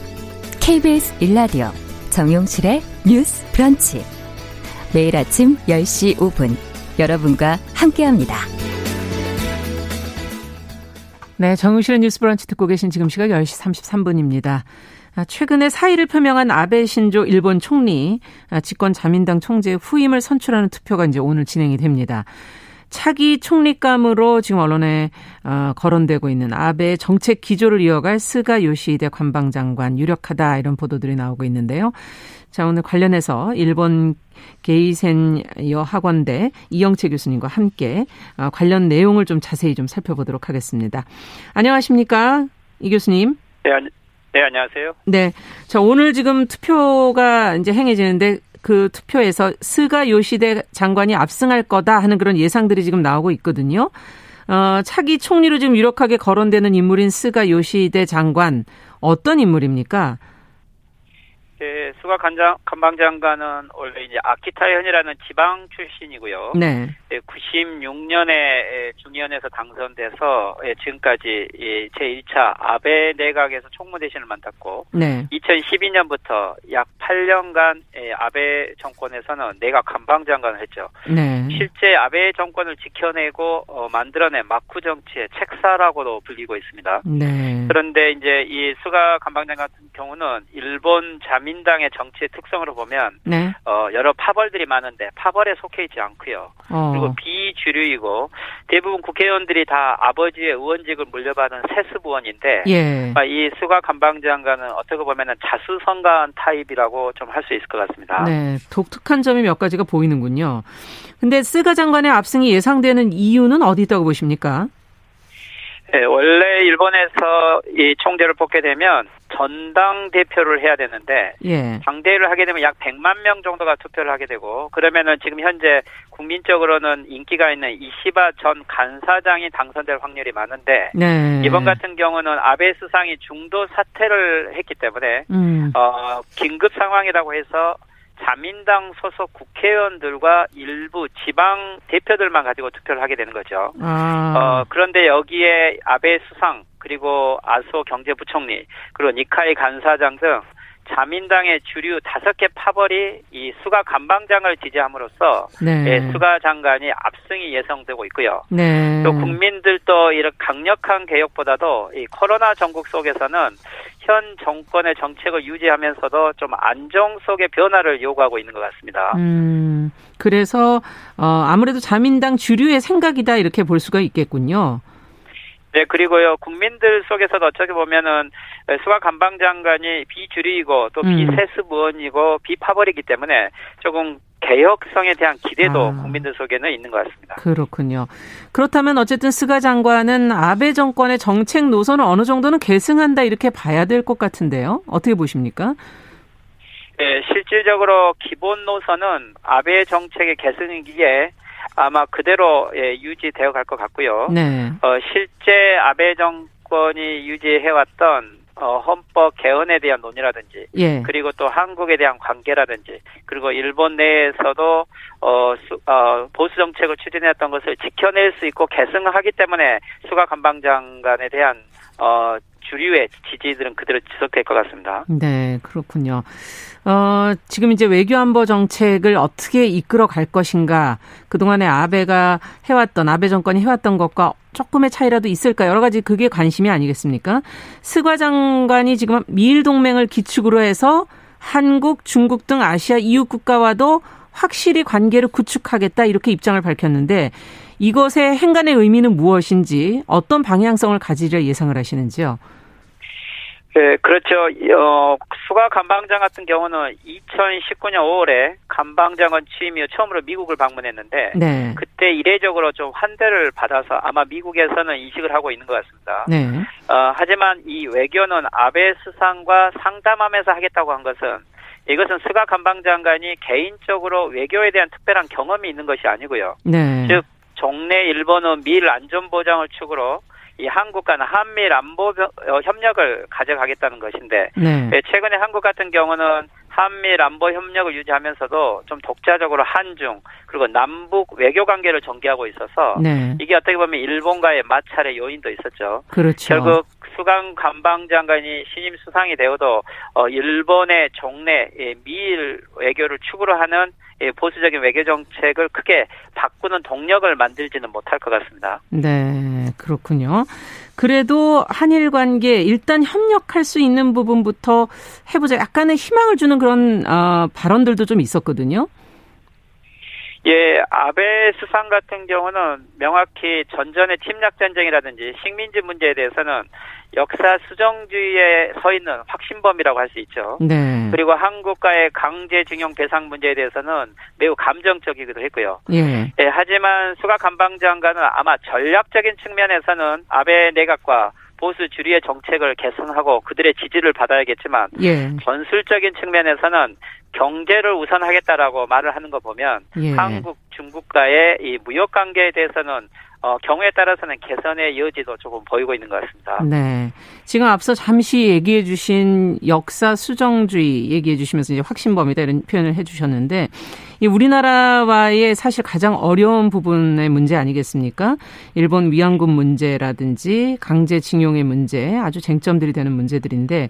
KBS 일라디오 정용실의 뉴스 브런치. 매일 아침 10시 5분 여러분과 함께합니다. 네, 정용실의 뉴스 브런치 듣고 계신 지금 시각 10시 33분입니다. 아, 최근에 사의를 표명한 아베 신조 일본 총리 아, 집권 자민당 총재 후임을 선출하는 투표가 이제 오늘 진행이 됩니다. 차기 총리감으로 지금 언론에 어, 거론되고 있는 아베 정책 기조를 이어갈 스가 요시히데 관방장관 유력하다 이런 보도들이 나오고 있는데요. 자 오늘 관련해서 일본 게이센 여학원대 이영채 교수님과 함께 어, 관련 내용을 좀 자세히 좀 살펴보도록 하겠습니다. 안녕하십니까 이 교수님? 네, 네 안녕하세요. 네, 자 오늘 지금 투표가 이제 행해지는데 그 투표에서 스가 요시히데 장관이 압승할 거다 하는 그런 예상들이 지금 나오고 있거든요. 어, 차기 총리로 지금 유력하게 거론되는 인물인 스가 요시대 장관 어떤 인물입니까? 예, 수가 간장, 간방장관은 원래 이제 아키타현이라는 지방 출신이고요. 네. 예, 96년에 중의원에서 당선돼서 예, 지금까지 예, 제1차 아베 내각에서 총무 대신을 맡았고 네. 2012년부터 약 8년간 예, 아베 정권에서는 내각 간방장관을 했죠. 네. 실제 아베 정권을 지켜내고 어, 만들어낸 마쿠 정치의 책사라고도 불리고 있습니다. 네. 그런데 이제 이 스가 관방장 같은 경우는 일본 자민당의 정치의 특성으로 보면 네. 어, 여러 파벌들이 많은데 파벌에 속해 있지 않고요. 어. 그리고 비주류이고 대부분 국회의원들이 다 아버지의 의원직을 물려받은 세습 의원인데 예. 아, 이 스가 관방장관은 어떻게 보면은 자수성가한 타입이라고 좀 할 수 있을 것 같습니다. 네, 독특한 점이 몇 가지가 보이는군요. 근데 스가 장관의 압승이 예상되는 이유는 어디 있다고 보십니까? 네, 원래 일본에서 이 총재를 뽑게 되면 전당 대표를 해야 되는데 예. 당대회를 하게 되면 약 100만 명 정도가 투표를 하게 되고 그러면은 지금 현재 국민적으로는 인기가 있는 이시바 전 간사장이 당선될 확률이 많은데 네. 이번 같은 경우는 아베 수상이 중도 사퇴를 했기 때문에 음. 어 긴급 상황이라고 해서 자민당 소속 국회의원들과 일부 지방 대표들만 가지고 투표를 하게 되는 거죠. 아. 어, 그런데 여기에 아베 수상, 그리고 아소 경제부총리, 그리고 니카이 간사장 등 자민당의 주류 다섯 개 파벌이 이 수가 간방장을 지지함으로써 네. 예, 수가 장관이 압승이 예상되고 있고요. 네. 또 국민들도 이런 강력한 개혁보다도 이 코로나 전국 속에서는 현 정권의 정책을 유지하면서도 좀 안정 속의 변화를 요구하고 있는 것 같습니다. 음. 그래서 어 아무래도 자민당 주류의 생각이다 이렇게 볼 수가 있겠군요. 네, 그리고요, 국민들 속에서도 어떻게 보면은, 수가 간방장관이 비주류이고, 또 음. 비세습 의원이고, 비파벌이기 때문에, 조금 개혁성에 대한 기대도 아. 국민들 속에는 있는 것 같습니다. 그렇군요. 그렇다면 어쨌든 스가 장관은 아베 정권의 정책 노선을 어느 정도는 계승한다 이렇게 봐야 될 것 같은데요. 어떻게 보십니까? 네, 실질적으로 기본 노선은 아베 정책의 계승이기에 아마 그대로 예, 유지되어 갈 것 같고요. 네. 어, 실제 아베 정권이 유지해왔던 어, 헌법 개헌에 대한 논의라든지 예. 그리고 또 한국에 대한 관계라든지 그리고 일본 내에서도 어, 수, 어, 보수 정책을 추진했던 것을 지켜낼 수 있고 계승하기 때문에 수가 관방장관에 대한 어, 주류의 지지들은 그대로 지속될 것 같습니다. 네, 그렇군요. 어, 지금 이제 외교안보 정책을 어떻게 이끌어 갈 것인가, 그동안에 아베가 해왔던, 아베 정권이 해왔던 것과 조금의 차이라도 있을까, 여러 가지 그게 관심이 아니겠습니까? 스과 장관이 지금 미일 동맹을 기축으로 해서 한국, 중국 등 아시아 이웃 국가와도 확실히 관계를 구축하겠다, 이렇게 입장을 밝혔는데, 이것의 행간의 의미는 무엇인지, 어떤 방향성을 가지려 예상을 하시는지요? 네, 그렇죠. 어, 수가 간방장 같은 경우는 2019년 5월에 간방장관 취임 이후 처음으로 미국을 방문했는데 네. 그때 이례적으로 좀 환대를 받아서 아마 미국에서는 인식을 하고 있는 것 같습니다. 네. 어, 하지만 이 외교는 아베 수상과 상담하면서 하겠다고 한 것은 이것은 스가 간방장관이 개인적으로 외교에 대한 특별한 경험이 있는 것이 아니고요. 네. 즉 종래 일본은 미일 안전 보장을 축으로 이 한국과 한미일 안보 어, 협력을 가져가겠다는 것인데 네. 예, 최근에 한국 같은 경우는 한미일 안보 협력을 유지하면서도 좀 독자적으로 한중 그리고 남북 외교 관계를 전개하고 있어서 네. 이게 어떻게 보면 일본과의 마찰의 요인도 있었죠. 그렇죠. 결국 수강 관방장관이 신임 수상이 되어도 어, 일본의 종래 예, 미일 외교를 축으로 하는 예, 보수적인 외교 정책을 크게 바꾸는 동력을 만들지는 못할 것 같습니다. 네, 그렇군요. 그래도 한일 관계 일단 협력할 수 있는 부분부터 해보자. 약간의 희망을 주는 그런 어, 발언들도 좀 있었거든요. 예, 아베 수상 같은 경우는 명확히 전전의 침략 전쟁이라든지 식민지 문제에 대해서는 역사 수정주의에 서 있는 확신범이라고 할 수 있죠. 네. 그리고 한국과의 강제징용 배상 문제에 대해서는 매우 감정적이기도 했고요. 예. 예, 하지만 수가 관방장관은 아마 전략적인 측면에서는 아베 내각과 보수 주류의 정책을 개선하고 그들의 지지를 받아야겠지만 예. 전술적인 측면에서는 경제를 우선하겠다라고 말을 하는 거 보면 예. 한국 중국과의 이 무역 관계에 대해서는 어, 경우에 따라서는 개선의 여지도 조금 보이고 있는 것 같습니다. 네. 지금 앞서 잠시 얘기해 주신 역사 수정주의 얘기해 주시면서 이제 확신범이다 이런 표현을 해 주셨는데 이 우리나라와의 사실 가장 어려운 부분의 문제 아니겠습니까? 일본 위안군 문제라든지 강제징용의 문제 아주 쟁점들이 되는 문제들인데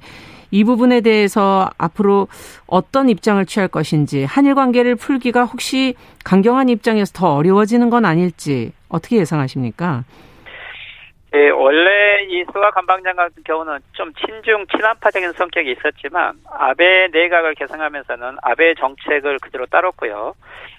이 부분에 대해서 앞으로 어떤 입장을 취할 것인지 한일 관계를 풀기가 혹시 강경한 입장에서 더 어려워지는 건 아닐지 어떻게 예상하십니까? 예, 원래 이 수가 관방장 같은 경우는 좀 친중 친한파적인 성격이 있었지만 아베 내각을 개성하면서는 아베 정책을 그대로 따랐고요.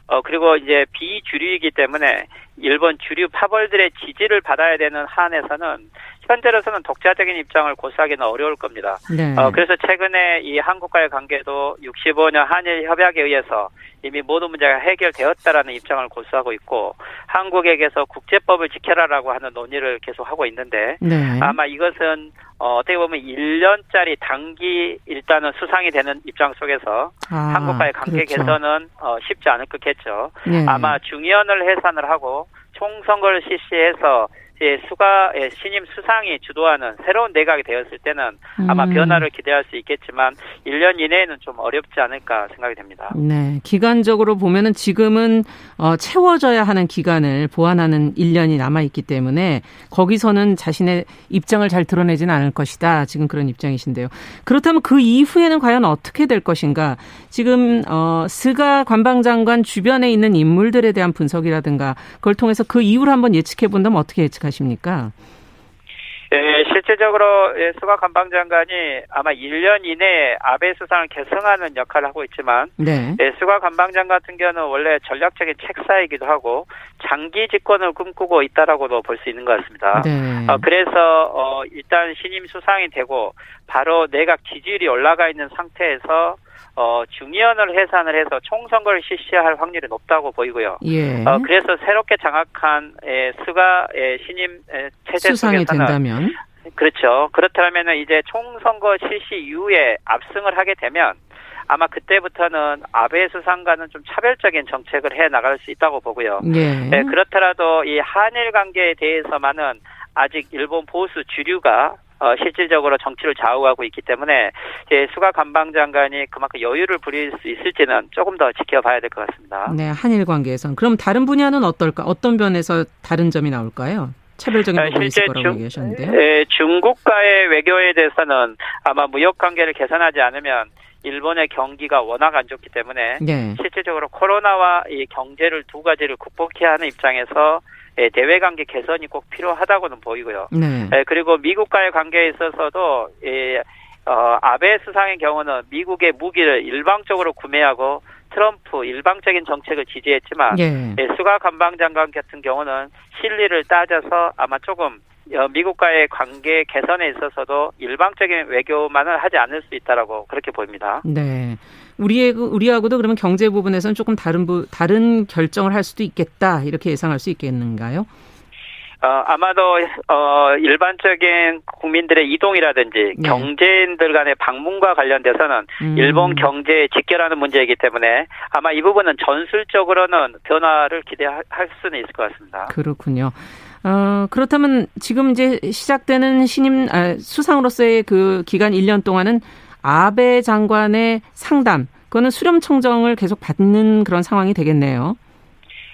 어 그리고 이제 비주류이기 때문에 일본 주류 파벌들의 지지를 받아야 되는 한에서는 현재로서는 독자적인 입장을 고수하기는 어려울 겁니다. 네. 어, 그래서 최근에 이 한국과의 관계도 65년 한일 협약에 의해서 이미 모든 문제가 해결되었다라는 입장을 고수하고 있고 한국에게서 국제법을 지켜라라고 하는 논의를 계속하고 있는데 네. 아마 이것은 어, 어떻게 보면 1년짜리 단기 일단은 수상이 되는 입장 속에서 아, 한국과의 관계 그렇죠. 개선은 어, 쉽지 않을 거겠죠. 네. 아마 중의원을 해산을 하고 총선거를 실시해서 예, 수가 예, 신임 수상이 주도하는 새로운 내각이 되었을 때는 아마 음. 변화를 기대할 수 있겠지만 1년 이내에는 좀 어렵지 않을까 생각이 됩니다. 네, 기간적으로 보면은 지금은 어, 채워져야 하는 기간을 보완하는 1년이 남아 있기 때문에 거기서는 자신의 입장을 잘 드러내지는 않을 것이다. 지금 그런 입장이신데요. 그렇다면 그 이후에는 과연 어떻게 될 것인가? 지금 어, 스가 관방장관 주변에 있는 인물들에 대한 분석이라든가 그걸 통해서 그 이후를 한번 예측해 본다면 어떻게 예측하십니까? 예, 실질적으로 예, 수가 관방장관이 아마 1년 이내에 아베 수상을 계승하는 역할을 하고 있지만 네. 예, 수가 관방장 같은 경우는 원래 전략적인 책사이기도 하고 장기 집권을 꿈꾸고 있다라고도 볼 수 있는 것 같습니다. 네. 어, 그래서 어, 일단 신임 수상이 되고 바로 내각 지지율이 올라가 있는 상태에서 어, 중의원을 해산을 해서 총선거를 실시할 확률이 높다고 보이고요. 예. 어, 그래서 새롭게 장악한 에, 수가 에, 신임 에, 체제 수상이 된다면 그렇죠. 그렇다면 이제 총선거 실시 이후에 압승을 하게 되면 아마 그때부터는 아베 수상과는 좀 차별적인 정책을 해 나갈 수 있다고 보고요. 예. 네, 그렇더라도 이 한일 관계에 대해서만은 아직 일본 보수 주류가 어, 실질적으로 정치를 좌우하고 있기 때문에 예, 수가 관방장관이 그만큼 여유를 부릴 수 있을지는 조금 더 지켜봐야 될 것 같습니다. 네, 한일 관계에선 그럼 다른 분야는 어떨까? 어떤 면에서 다른 점이 나올까요? 차별적인 아, 부분이 있을 거라고 중, 얘기하셨는데. 예, 중국과의 외교에 대해서는 아마 무역 관계를 개선하지 않으면 일본의 경기가 워낙 안 좋기 때문에 네. 실질적으로 코로나와 이 경제를 두 가지를 극복해야 하는 입장에서 예, 대외 관계 개선이 꼭 필요하다고는 보이고요. 네. 예, 그리고 미국과의 관계에 있어서도 예, 어, 아베 수상의 경우는 미국의 무기를 일방적으로 구매하고 트럼프 일방적인 정책을 지지했지만 예. 예, 수가 관방장관 같은 경우는 실리를 따져서 아마 조금 어, 미국과의 관계 개선에 있어서도 일방적인 외교만을 하지 않을 수 있다라고 그렇게 보입니다. 네. 우리의 우리하고도 그러면 경제 부분에서는 조금 다른 부, 다른 결정을 할 수도 있겠다 이렇게 예상할 수 있겠는가요? 어, 아마도 어, 일반적인 국민들의 이동이라든지 네. 경제인들 간의 방문과 관련돼서는 음. 일본 경제에 직결하는 문제이기 때문에 아마 이 부분은 전술적으로는 변화를 기대할 수는 있을 것 같습니다. 그렇군요. 어, 그렇다면 지금 이제 시작되는 신임 아, 수상으로서의 그 기간 1년 동안은 아베 장관의 상담, 그거는 수렴 청정을 계속 받는 그런 상황이 되겠네요.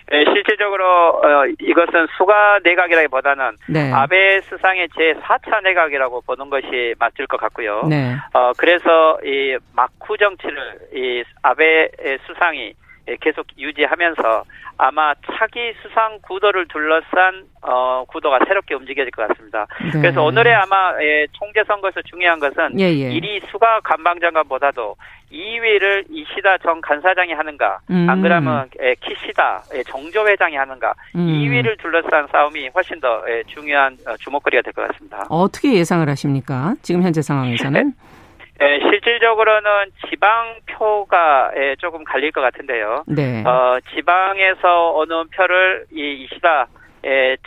네, 실질적으로 어, 이것은 수가 내각이라기보다는 네. 아베 수상의 제 4차 내각이라고 보는 것이 맞을 것 같고요. 네. 어, 그래서 이 마쿠 정치를 이 아베 수상이 계속 유지하면서 아마 차기 수상 구도를 둘러싼 어, 구도가 새롭게 움직여질 것 같습니다. 네. 그래서 오늘의 아마 예, 총재 선거에서 중요한 것은 예, 예. 1위 수가 관방장관보다도 2위를 이시다 전 간사장이 하는가, 음. 안 그러면 예, 키시다 예, 정조 회장이 하는가, 음. 2위를 둘러싼 싸움이 훨씬 더 예, 중요한 어, 주목거리가 될 것 같습니다. 어떻게 예상을 하십니까? 지금 현재 상황에서는? 예, 실질적으로는 지방 표가 예, 조금 갈릴 것 같은데요. 네. 어, 지방에서 어느 표를 이 이시다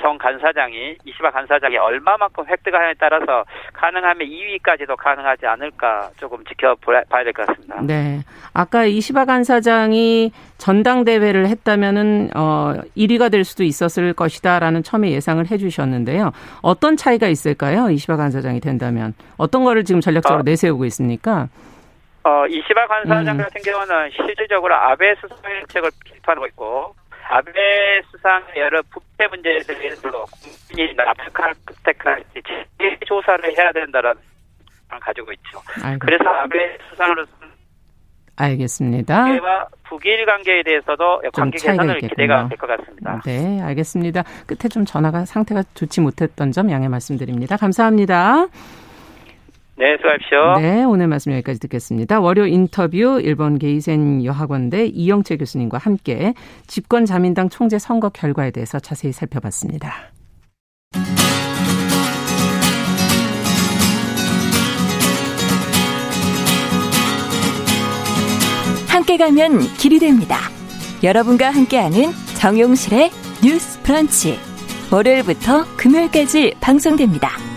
정 간사장이 이시바 간사장이 얼마만큼 획득하냐에 따라서 가능하면 2위까지도 가능하지 않을까 조금 지켜봐야 될 것 같습니다. 네. 아까 이시바 간사장이 전당대회를 했다면은 어 1위가 될 수도 있었을 것이다라는 처음에 예상을 해 주셨는데요. 어떤 차이가 있을까요? 이시바 간사장이 된다면 어떤 거를 지금 전략적으로 어. 내세우고 있습니까? 어, 이시바 간사장 음. 같은 경우는 실질적으로 아베 수상 정책을 비판하고 있고 아베 수상 여러 부패 문제에 대해서 국민이 납득할 때까지 조사를 해야 된다라는 가지고 있죠. 알겠습니다. 그래서 아베 수상으로서는 알겠습니다. 와 북일 관계에 대해서도 관계 개선을 기대가 될 것 같습니다. 네, 알겠습니다. 끝에 좀 전화가 상태가 좋지 못했던 점 양해 말씀드립니다. 감사합니다. 네, 수고하십시오. 네, 오늘 말씀 여기까지 듣겠습니다. 월요 인터뷰 일본 게이센 여학원대 이영채 교수님과 함께 집권 자민당 총재 선거 결과에 대해서 자세히 살펴봤습니다. 함께 가면 길이 됩니다. 여러분과 함께하는 정용실의 뉴스 프런치. 월요일부터 금요일까지 방송됩니다.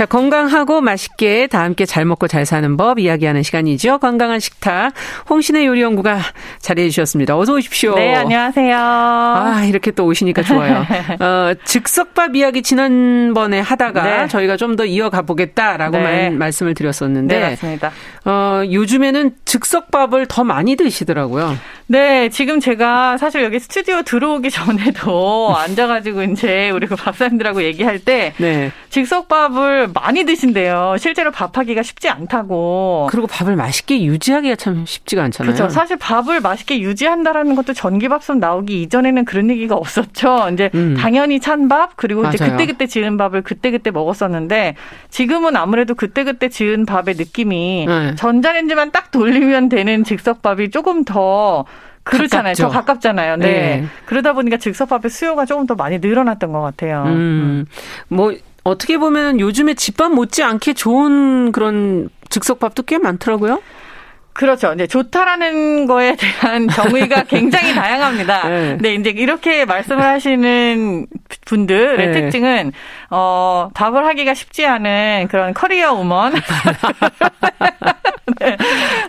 자, 건강하고 맛있게 다 함께 잘 먹고 잘 사는 법 이야기하는 시간이죠. 건강한 식탁. 홍신의 요리연구가 자리해 주셨습니다. 어서 오십시오. 네, 안녕하세요. 아, 이렇게 또 오시니까 좋아요. 어, 즉석밥 이야기 지난번에 하다가 네. 저희가 좀 더 이어가 보겠다라고 네. 말씀을 드렸었는데. 네, 맞습니다. 어, 요즘에는 즉석밥을 더 많이 드시더라고요. 네, 지금 제가 사실 여기 스튜디오 들어오기 전에도 앉아가지고 이제 우리 그 밥사님들하고 얘기할 때 네. 즉석밥을 많이 드신대요. 실제로 밥하기가 쉽지 않다고. 그리고 밥을 맛있게 유지하기가 참 쉽지가 않잖아요. 그렇죠. 사실 밥을 맛있게 유지한다라는 것도 전기밥솥 나오기 이전에는 그런 얘기가 없었죠. 이제 음. 당연히 찬밥 그리고 맞아요. 이제 그때 그때 지은 밥을 그때 그때 먹었었는데 지금은 아무래도 그때 그때 지은 밥의 느낌이 네. 전자레인지만 딱 돌리면 되는 즉석밥이 조금 더 그렇잖아요. 가깝죠. 더 가깝잖아요. 네. 네. 그러다 보니까 즉석밥의 수요가 조금 더 많이 늘어났던 것 같아요. 음. 음. 뭐 어떻게 보면 요즘에 집밥 못지않게 좋은 그런 즉석밥도 꽤 많더라고요. 그렇죠. 이제 좋다라는 거에 대한 정의가 굉장히 다양합니다. 네. 네, 이제 이렇게 말씀을 하시는 분들의 네. 특징은 어 밥을 하기가 쉽지 않은 그런 커리어 우먼. 네.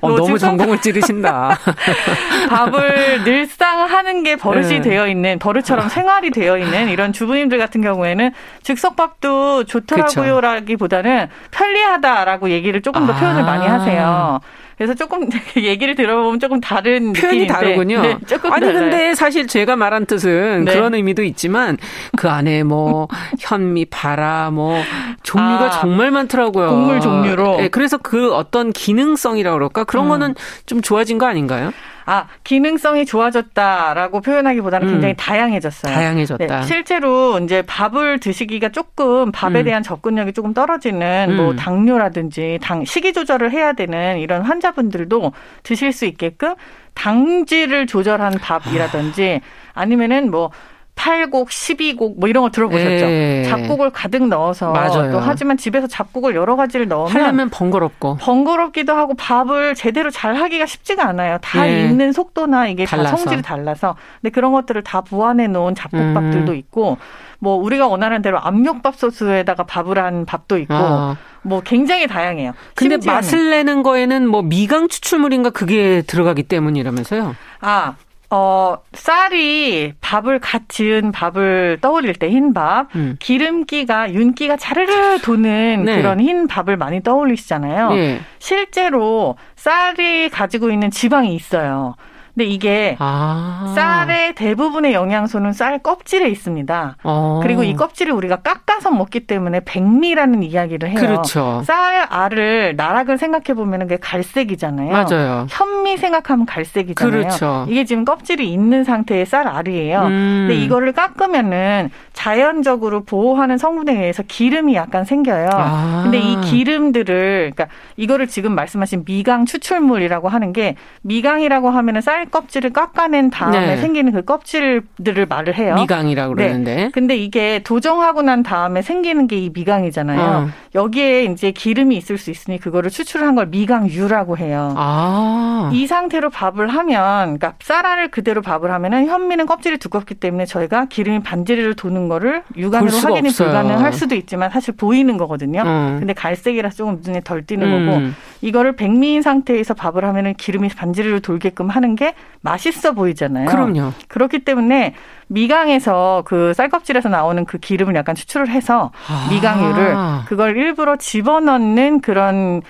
어, 뭐 너무 전공을 찌르신다. 밥을 늘상 하는 게 버릇이 네. 되어 있는 버릇처럼 생활이 되어 있는 이런 주부님들 같은 경우에는 즉석밥도 좋더라고요라기보다는 편리하다라고 얘기를 조금 더 표현을 아. 많이 하세요. 그래서 조금 얘기를 들어보면 조금 다른 표현이 느낌인데. 다르군요. 네, 조금 아니 달라요. 근데 사실 제가 말한 뜻은 네. 그런 의미도 있지만 그 안에 뭐 현미, 바라 뭐 종류가 아, 정말 많더라고요. 곡물 종류로. 네, 그래서 그 어떤 기능 성이라고 그럴까 그런 음. 거는 좀 좋아진 거 아닌가요? 아, 기능성이 좋아졌다라고 표현하기보다는 음. 굉장히 다양해졌어요. 다양해졌다. 네, 실제로 이제 밥을 드시기가 조금 밥에 음. 대한 접근력이 조금 떨어지는 뭐 음. 뭐 당뇨라든지 당 식이 조절을 해야 되는 이런 환자분들도 드실 수 있게끔 당질을 조절한 밥이라든지 아니면은 뭐 8곡, 12곡 뭐 이런 거 들어보셨죠? 예. 잡곡을 가득 넣어서 맞아요. 또 하지만 집에서 잡곡을 여러 가지를 넣으면 하려면 번거롭고 번거롭기도 하고 밥을 제대로 잘 하기가 쉽지가 않아요. 다 예. 익는 속도나 이게 달라서. 다 성질이 달라서. 근데 그런 것들을 다 보완해 놓은 잡곡밥들도 음. 있고 뭐 우리가 원하는 대로 압력밥솥에다가 밥을 한 밥도 있고 아. 뭐 굉장히 다양해요. 근데 맛을 내는 거에는 뭐 미강 추출물인가 그게 들어가기 때문이라면서요? 아, 어, 쌀이 밥을 갓 지은 밥을 떠올릴 때 흰밥, 음. 기름기가, 윤기가 자르르 도는 네. 그런 흰 밥을 많이 떠올리시잖아요. 네. 실제로 쌀이 가지고 있는 지방이 있어요. 근데 이게 아. 쌀의 대부분의 영양소는 쌀 껍질에 있습니다. 어. 그리고 이 껍질을 우리가 깎아서 먹기 때문에 백미라는 이야기를 해요. 그렇죠. 쌀 알을 나락을 생각해 보면 그게 갈색이잖아요. 맞아요. 현미 생각하면 갈색이잖아요. 그렇죠. 이게 지금 껍질이 있는 상태의 쌀 알이에요. 음. 근데 이거를 깎으면은 자연적으로 보호하는 성분에 의해서 기름이 약간 생겨요. 아. 근데 이 기름들을 그러니까 이거를 지금 말씀하신 미강 추출물이라고 하는 게 미강이라고 하면은 쌀 껍질을 깎아낸 다음에 네. 생기는 그 껍질들을 말을 해요. 미강이라고 네. 그러는데. 네. 근데 이게 도정하고 난 다음에 생기는 게 이 미강이잖아요. 어. 여기에 이제 기름이 있을 수 있으니 그거를 추출한 걸 미강유라고 해요. 아. 이 상태로 밥을 하면 그러니까 쌀알을 그대로 밥을 하면은 현미는 껍질이 두껍기 때문에 저희가 기름이 반지르르 도는 거를 육안으로 확인이 어, 없어요. 불가능할 수도 있지만 사실 보이는 거거든요. 어. 근데 갈색이라 조금 눈에 덜 띄는 음. 거고 이거를 백미인 상태에서 밥을 하면은 기름이 반지를 돌게끔 하는 게 맛있어 보이잖아요. 그럼요. 그렇기 때문에 미강에서 그 쌀껍질에서 나오는 그 기름을 약간 추출을 해서 아. 미강유를 그걸 일부러 집어넣는 그런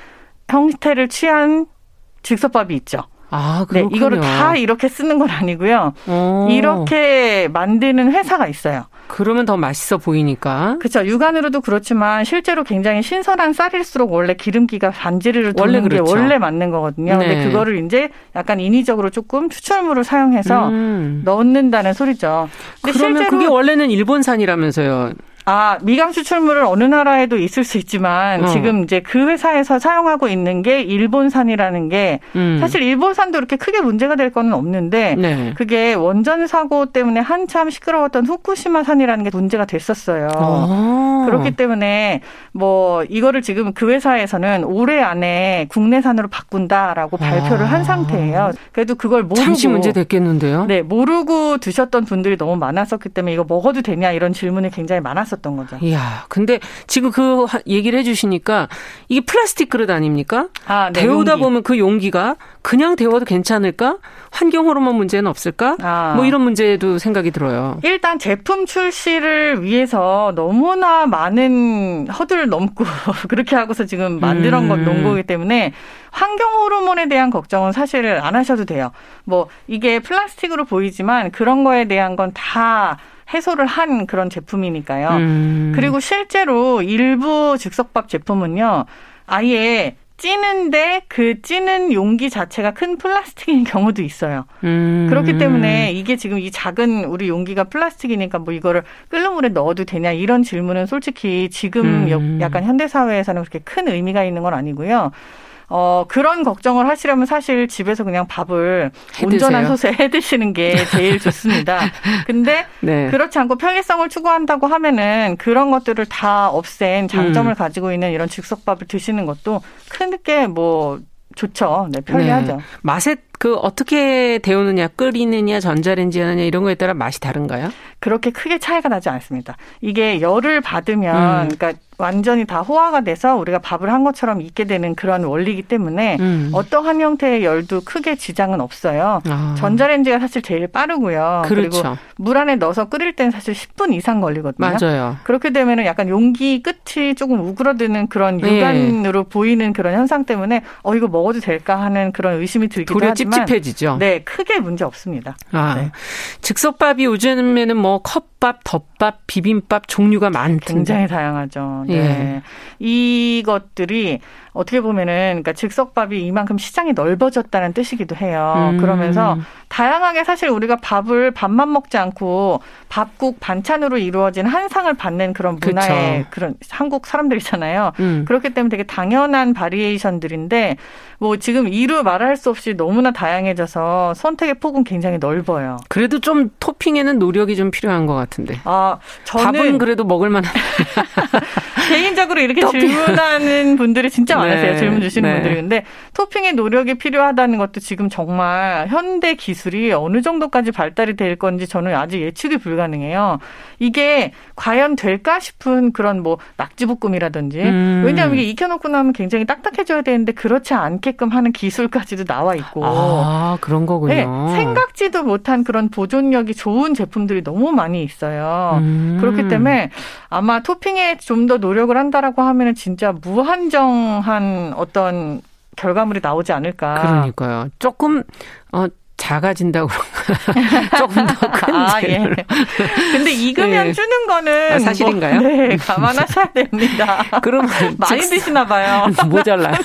형태를 취한 즉석밥이 있죠. 아, 그렇군요. 네, 이거를 다 이렇게 쓰는 건 아니고요. 오. 이렇게 만드는 회사가 있어요. 그러면 더 맛있어 보이니까. 그렇죠. 육안으로도 그렇지만 실제로 굉장히 신선한 쌀일수록 원래 기름기가 도는 원래 그렇죠. 게 원래 맞는 거거든요. 네. 근데 그거를 이제 약간 인위적으로 조금 추출물을 사용해서 음. 넣는다는 소리죠. 그러면 그게 원래는 일본산이라면서요. 아, 미강 추출물은 어느 나라에도 있을 수 있지만 어. 지금 이제 그 회사에서 사용하고 있는 게 일본산이라는 게 음. 사실 일본산도 이렇게 크게 문제가 될 거는 없는데 네. 그게 원전 사고 때문에 한참 시끄러웠던 후쿠시마 산이라는 게 문제가 됐었어요. 아. 그렇기 때문에 뭐 이거를 지금 그 회사에서는 올해 안에 국내산으로 바꾼다라고 아. 발표를 한 상태예요. 그래도 그걸 모르고 잠시 문제 됐겠는데요. 네, 모르고 드셨던 분들이 너무 많았었기 때문에 이거 먹어도 되냐 이런 질문이 굉장히 많았 있었던 거죠. 이야, 근데 지금 그 얘기를 해주시니까 이게 플라스틱 그릇 아닙니까? 아, 네, 데우다 용기. 보면 그 용기가 그냥 데워도 괜찮을까? 환경 호르몬 문제는 없을까? 아. 뭐 이런 문제도 생각이 들어요. 일단 제품 출시를 위해서 너무나 많은 허들을 넘고 그렇게 하고서 지금 만들어 음. 건 놓은 거기 때문에 환경 호르몬에 대한 걱정은 사실 안 하셔도 돼요. 뭐 이게 플라스틱으로 보이지만 그런 거에 대한 건다 해소를 한 그런 제품이니까요. 음. 그리고 실제로 일부 즉석밥 제품은요, 아예 찌는데 그 찌는 용기 자체가 큰 플라스틱인 경우도 있어요. 음. 그렇기 때문에 이게 지금 이 작은 우리 용기가 플라스틱이니까 뭐 이거를 끓는 물에 넣어도 되냐 이런 질문은 솔직히 지금 음. 약간 현대 사회에서는 그렇게 큰 의미가 있는 건 아니고요. 어, 그런 걱정을 하시려면 사실 집에서 그냥 밥을 온전한 소스에 해 드시는 게 제일 좋습니다. 근데 네. 그렇지 않고 편리성을 추구한다고 하면은 그런 것들을 다 없앤 장점을 음. 가지고 있는 이런 즉석밥을 드시는 것도 크게 뭐 좋죠. 네, 편리하죠. 네. 맛에 그 어떻게 데우느냐, 끓이느냐, 전자레인지 하느냐 이런 거에 따라 맛이 다른가요? 그렇게 크게 차이가 나지 않습니다. 이게 열을 받으면 음. 그러니까 완전히 다 호화가 돼서 우리가 밥을 한 것처럼 익게 되는 그런 원리이기 때문에 음. 어떠한 형태의 열도 크게 지장은 없어요. 아. 전자레인지가 사실 제일 빠르고요. 그렇죠. 그리고 물 안에 넣어서 끓일 때는 사실 10분 이상 걸리거든요. 맞아요. 그렇게 되면은 약간 용기 끝이 조금 우그러드는 그런 네. 육안으로 네. 보이는 그런 현상 때문에 어 이거 먹어도 될까 하는 그런 의심이 들기도 도리어 하지만 찝찝해지죠. 네, 크게 문제 없습니다. 아, 네. 즉석밥이 요즘에는 뭐 컵밥, 덮밥, 비빔밥 종류가 많던데 굉장히 다양하죠. 네. 예. 이것들이 어떻게 보면은 그러니까 즉석밥이 이만큼 시장이 넓어졌다는 뜻이기도 해요. 음. 그러면서 다양하게 사실 우리가 밥을 밥만 먹지 않고 밥국 반찬으로 이루어진 한 상을 받는 그런 문화의 그쵸. 그런 한국 사람들이잖아요. 음. 그렇기 때문에 되게 당연한 바리에이션들인데 뭐 지금 이루 말할 수 없이 너무나 다양해져서 선택의 폭은 굉장히 넓어요. 그래도 좀 토핑에는 노력이 좀 필요한 것 같은데. 아, 저는 밥은 그래도 먹을 만한. 개인적으로 이렇게 질문하는 분들이 진짜 많으세요. 네. 질문 주시는 네. 분들이. 근데 토핑의 노력이 필요하다는 것도 지금 정말 현대 기술이 어느 정도까지 발달이 될 건지 저는 아직 예측이 불가능해요. 이게 과연 될까 싶은 그런 뭐 낙지 볶음이라든지 음. 왜냐하면 이게 익혀놓고 나면 굉장히 딱딱해져야 되는데 그렇지 않게끔 하는 기술까지도 나와 있고 아 그런 거군요. 네, 생각지도 못한 그런 보존력이 좋은 제품들이 너무 많이 있어요. 음. 그렇기 때문에 아마 토핑에 좀 더 노력 을 한다라고 하면은 진짜 무한정한 어떤 결과물이 나오지 않을까. 그러니까요. 조금 어 작아진다고 조금 더큰 아, 예. 근데 익으면 네. 주는 거는 아, 사실인가요? 뭐, 네, 감안하셔야 됩니다. 그럼 많이 즉, 드시나 봐요. 모자라요.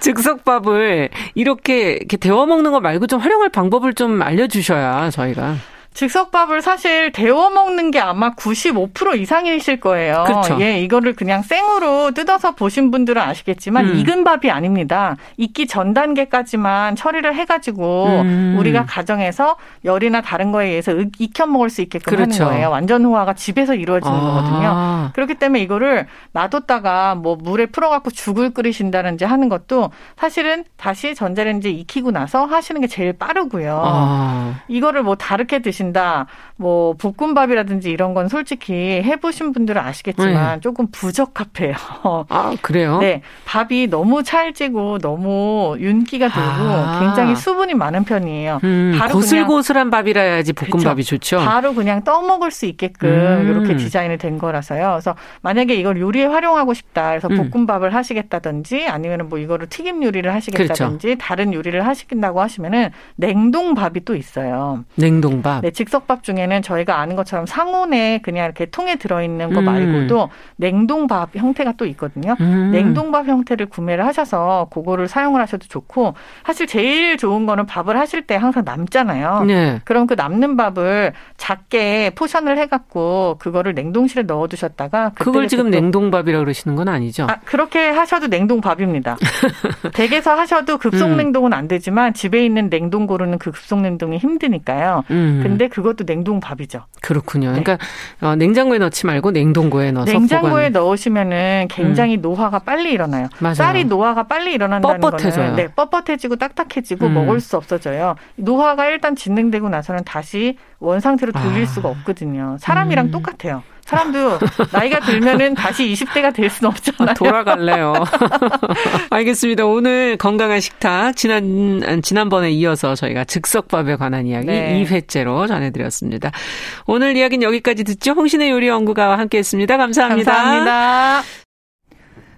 즉석밥을 이렇게, 이렇게 데워 먹는 거 말고 좀 활용할 방법을 좀 알려주셔야 저희가. 즉석밥을 사실 데워 먹는 게 아마 95% 이상이실 거예요. 그렇죠. 예, 이거를 그냥 생으로 뜯어서 보신 분들은 아시겠지만 음. 익은 밥이 아닙니다. 익기 전 단계까지만 처리를 해가지고 음. 우리가 가정에서 열이나 다른 거에 의해서 익혀 먹을 수 있게끔 그렇죠. 하는 거예요. 완전 호화가 집에서 이루어지는 아. 거거든요. 그렇기 때문에 이거를 놔뒀다가 뭐 물에 풀어갖고 죽을 끓이신다든지 하는 것도 사실은 다시 전자레인지 익히고 나서 하시는 게 제일 빠르고요. 아. 이거를 뭐 다르게 드신 드신다. 뭐 볶음밥이라든지 이런 건 솔직히 해보신 분들은 아시겠지만 네. 조금 부적합해요. 아 그래요? 네, 밥이 너무 찰지고 너무 윤기가 돌고 아. 굉장히 수분이 많은 편이에요. 음, 바로 고슬고슬한 밥이라 야지 볶음밥이 그쵸? 좋죠. 바로 그냥 떠 먹을 수 있게끔 음. 이렇게 디자인이 된 거라서요. 그래서 만약에 이걸 요리에 활용하고 싶다. 그래서 음. 볶음밥을 하시겠다든지 아니면 뭐 이거를 튀김 요리를 하시겠다든지 그렇죠. 다른 요리를 하시겠다고 하시면은 냉동밥이 또 있어요. 냉동밥. 네, 즉석밥 중에는 저희가 아는 것처럼 상온에 그냥 이렇게 통에 들어있는 거 음. 말고도 냉동밥 형태가 또 있거든요. 음. 냉동밥 형태를 구매를 하셔서 그거를 사용을 하셔도 좋고 사실 제일 좋은 거는 밥을 하실 때 항상 남잖아요. 네. 그럼 그 남는 밥을 작게 포션을 해갖고 그거를 냉동실에 넣어두셨다가 그걸 지금 냉동밥이라고 그러시는 건 아니죠? 아, 그렇게 하셔도 냉동밥입니다. 댁에서 하셔도 급속 음. 냉동은 안 되지만 집에 있는 냉동고르는 그 급속 냉동이 힘드니까요. 음. 근데 근데 그것도 냉동밥이죠. 그렇군요. 네. 그러니까 어, 냉장고에 넣지 말고 냉동고에 넣어서 냉장고에 보관. 넣으시면은 굉장히 음. 노화가 빨리 일어나요. 맞아요. 쌀이 노화가 빨리 일어난다는 뻣뻣해져요. 거는 네, 뻣뻣해지고 딱딱해지고 음. 먹을 수 없어져요. 노화가 일단 진행되고 나서는 다시 원 상태로 돌릴 아. 수가 없거든요. 사람이랑 음. 똑같아요. 사람도 나이가 들면은 다시 20대가 될 수는 없잖아요. 돌아갈래요. 알겠습니다. 오늘 건강한 식탁 지난 지난번에 이어서 저희가 즉석밥에 관한 이야기 네. 2회째로 전해드렸습니다. 오늘 이야기는 여기까지 듣죠. 홍신의 요리 연구가와 함께했습니다. 감사합니다. 감사합니다.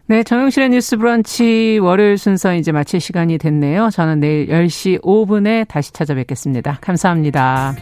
네, 정용실의 뉴스 브런치 월요일 순서 이제 마칠 시간이 됐네요. 저는 내일 10시 5분에 다시 찾아뵙겠습니다. 감사합니다.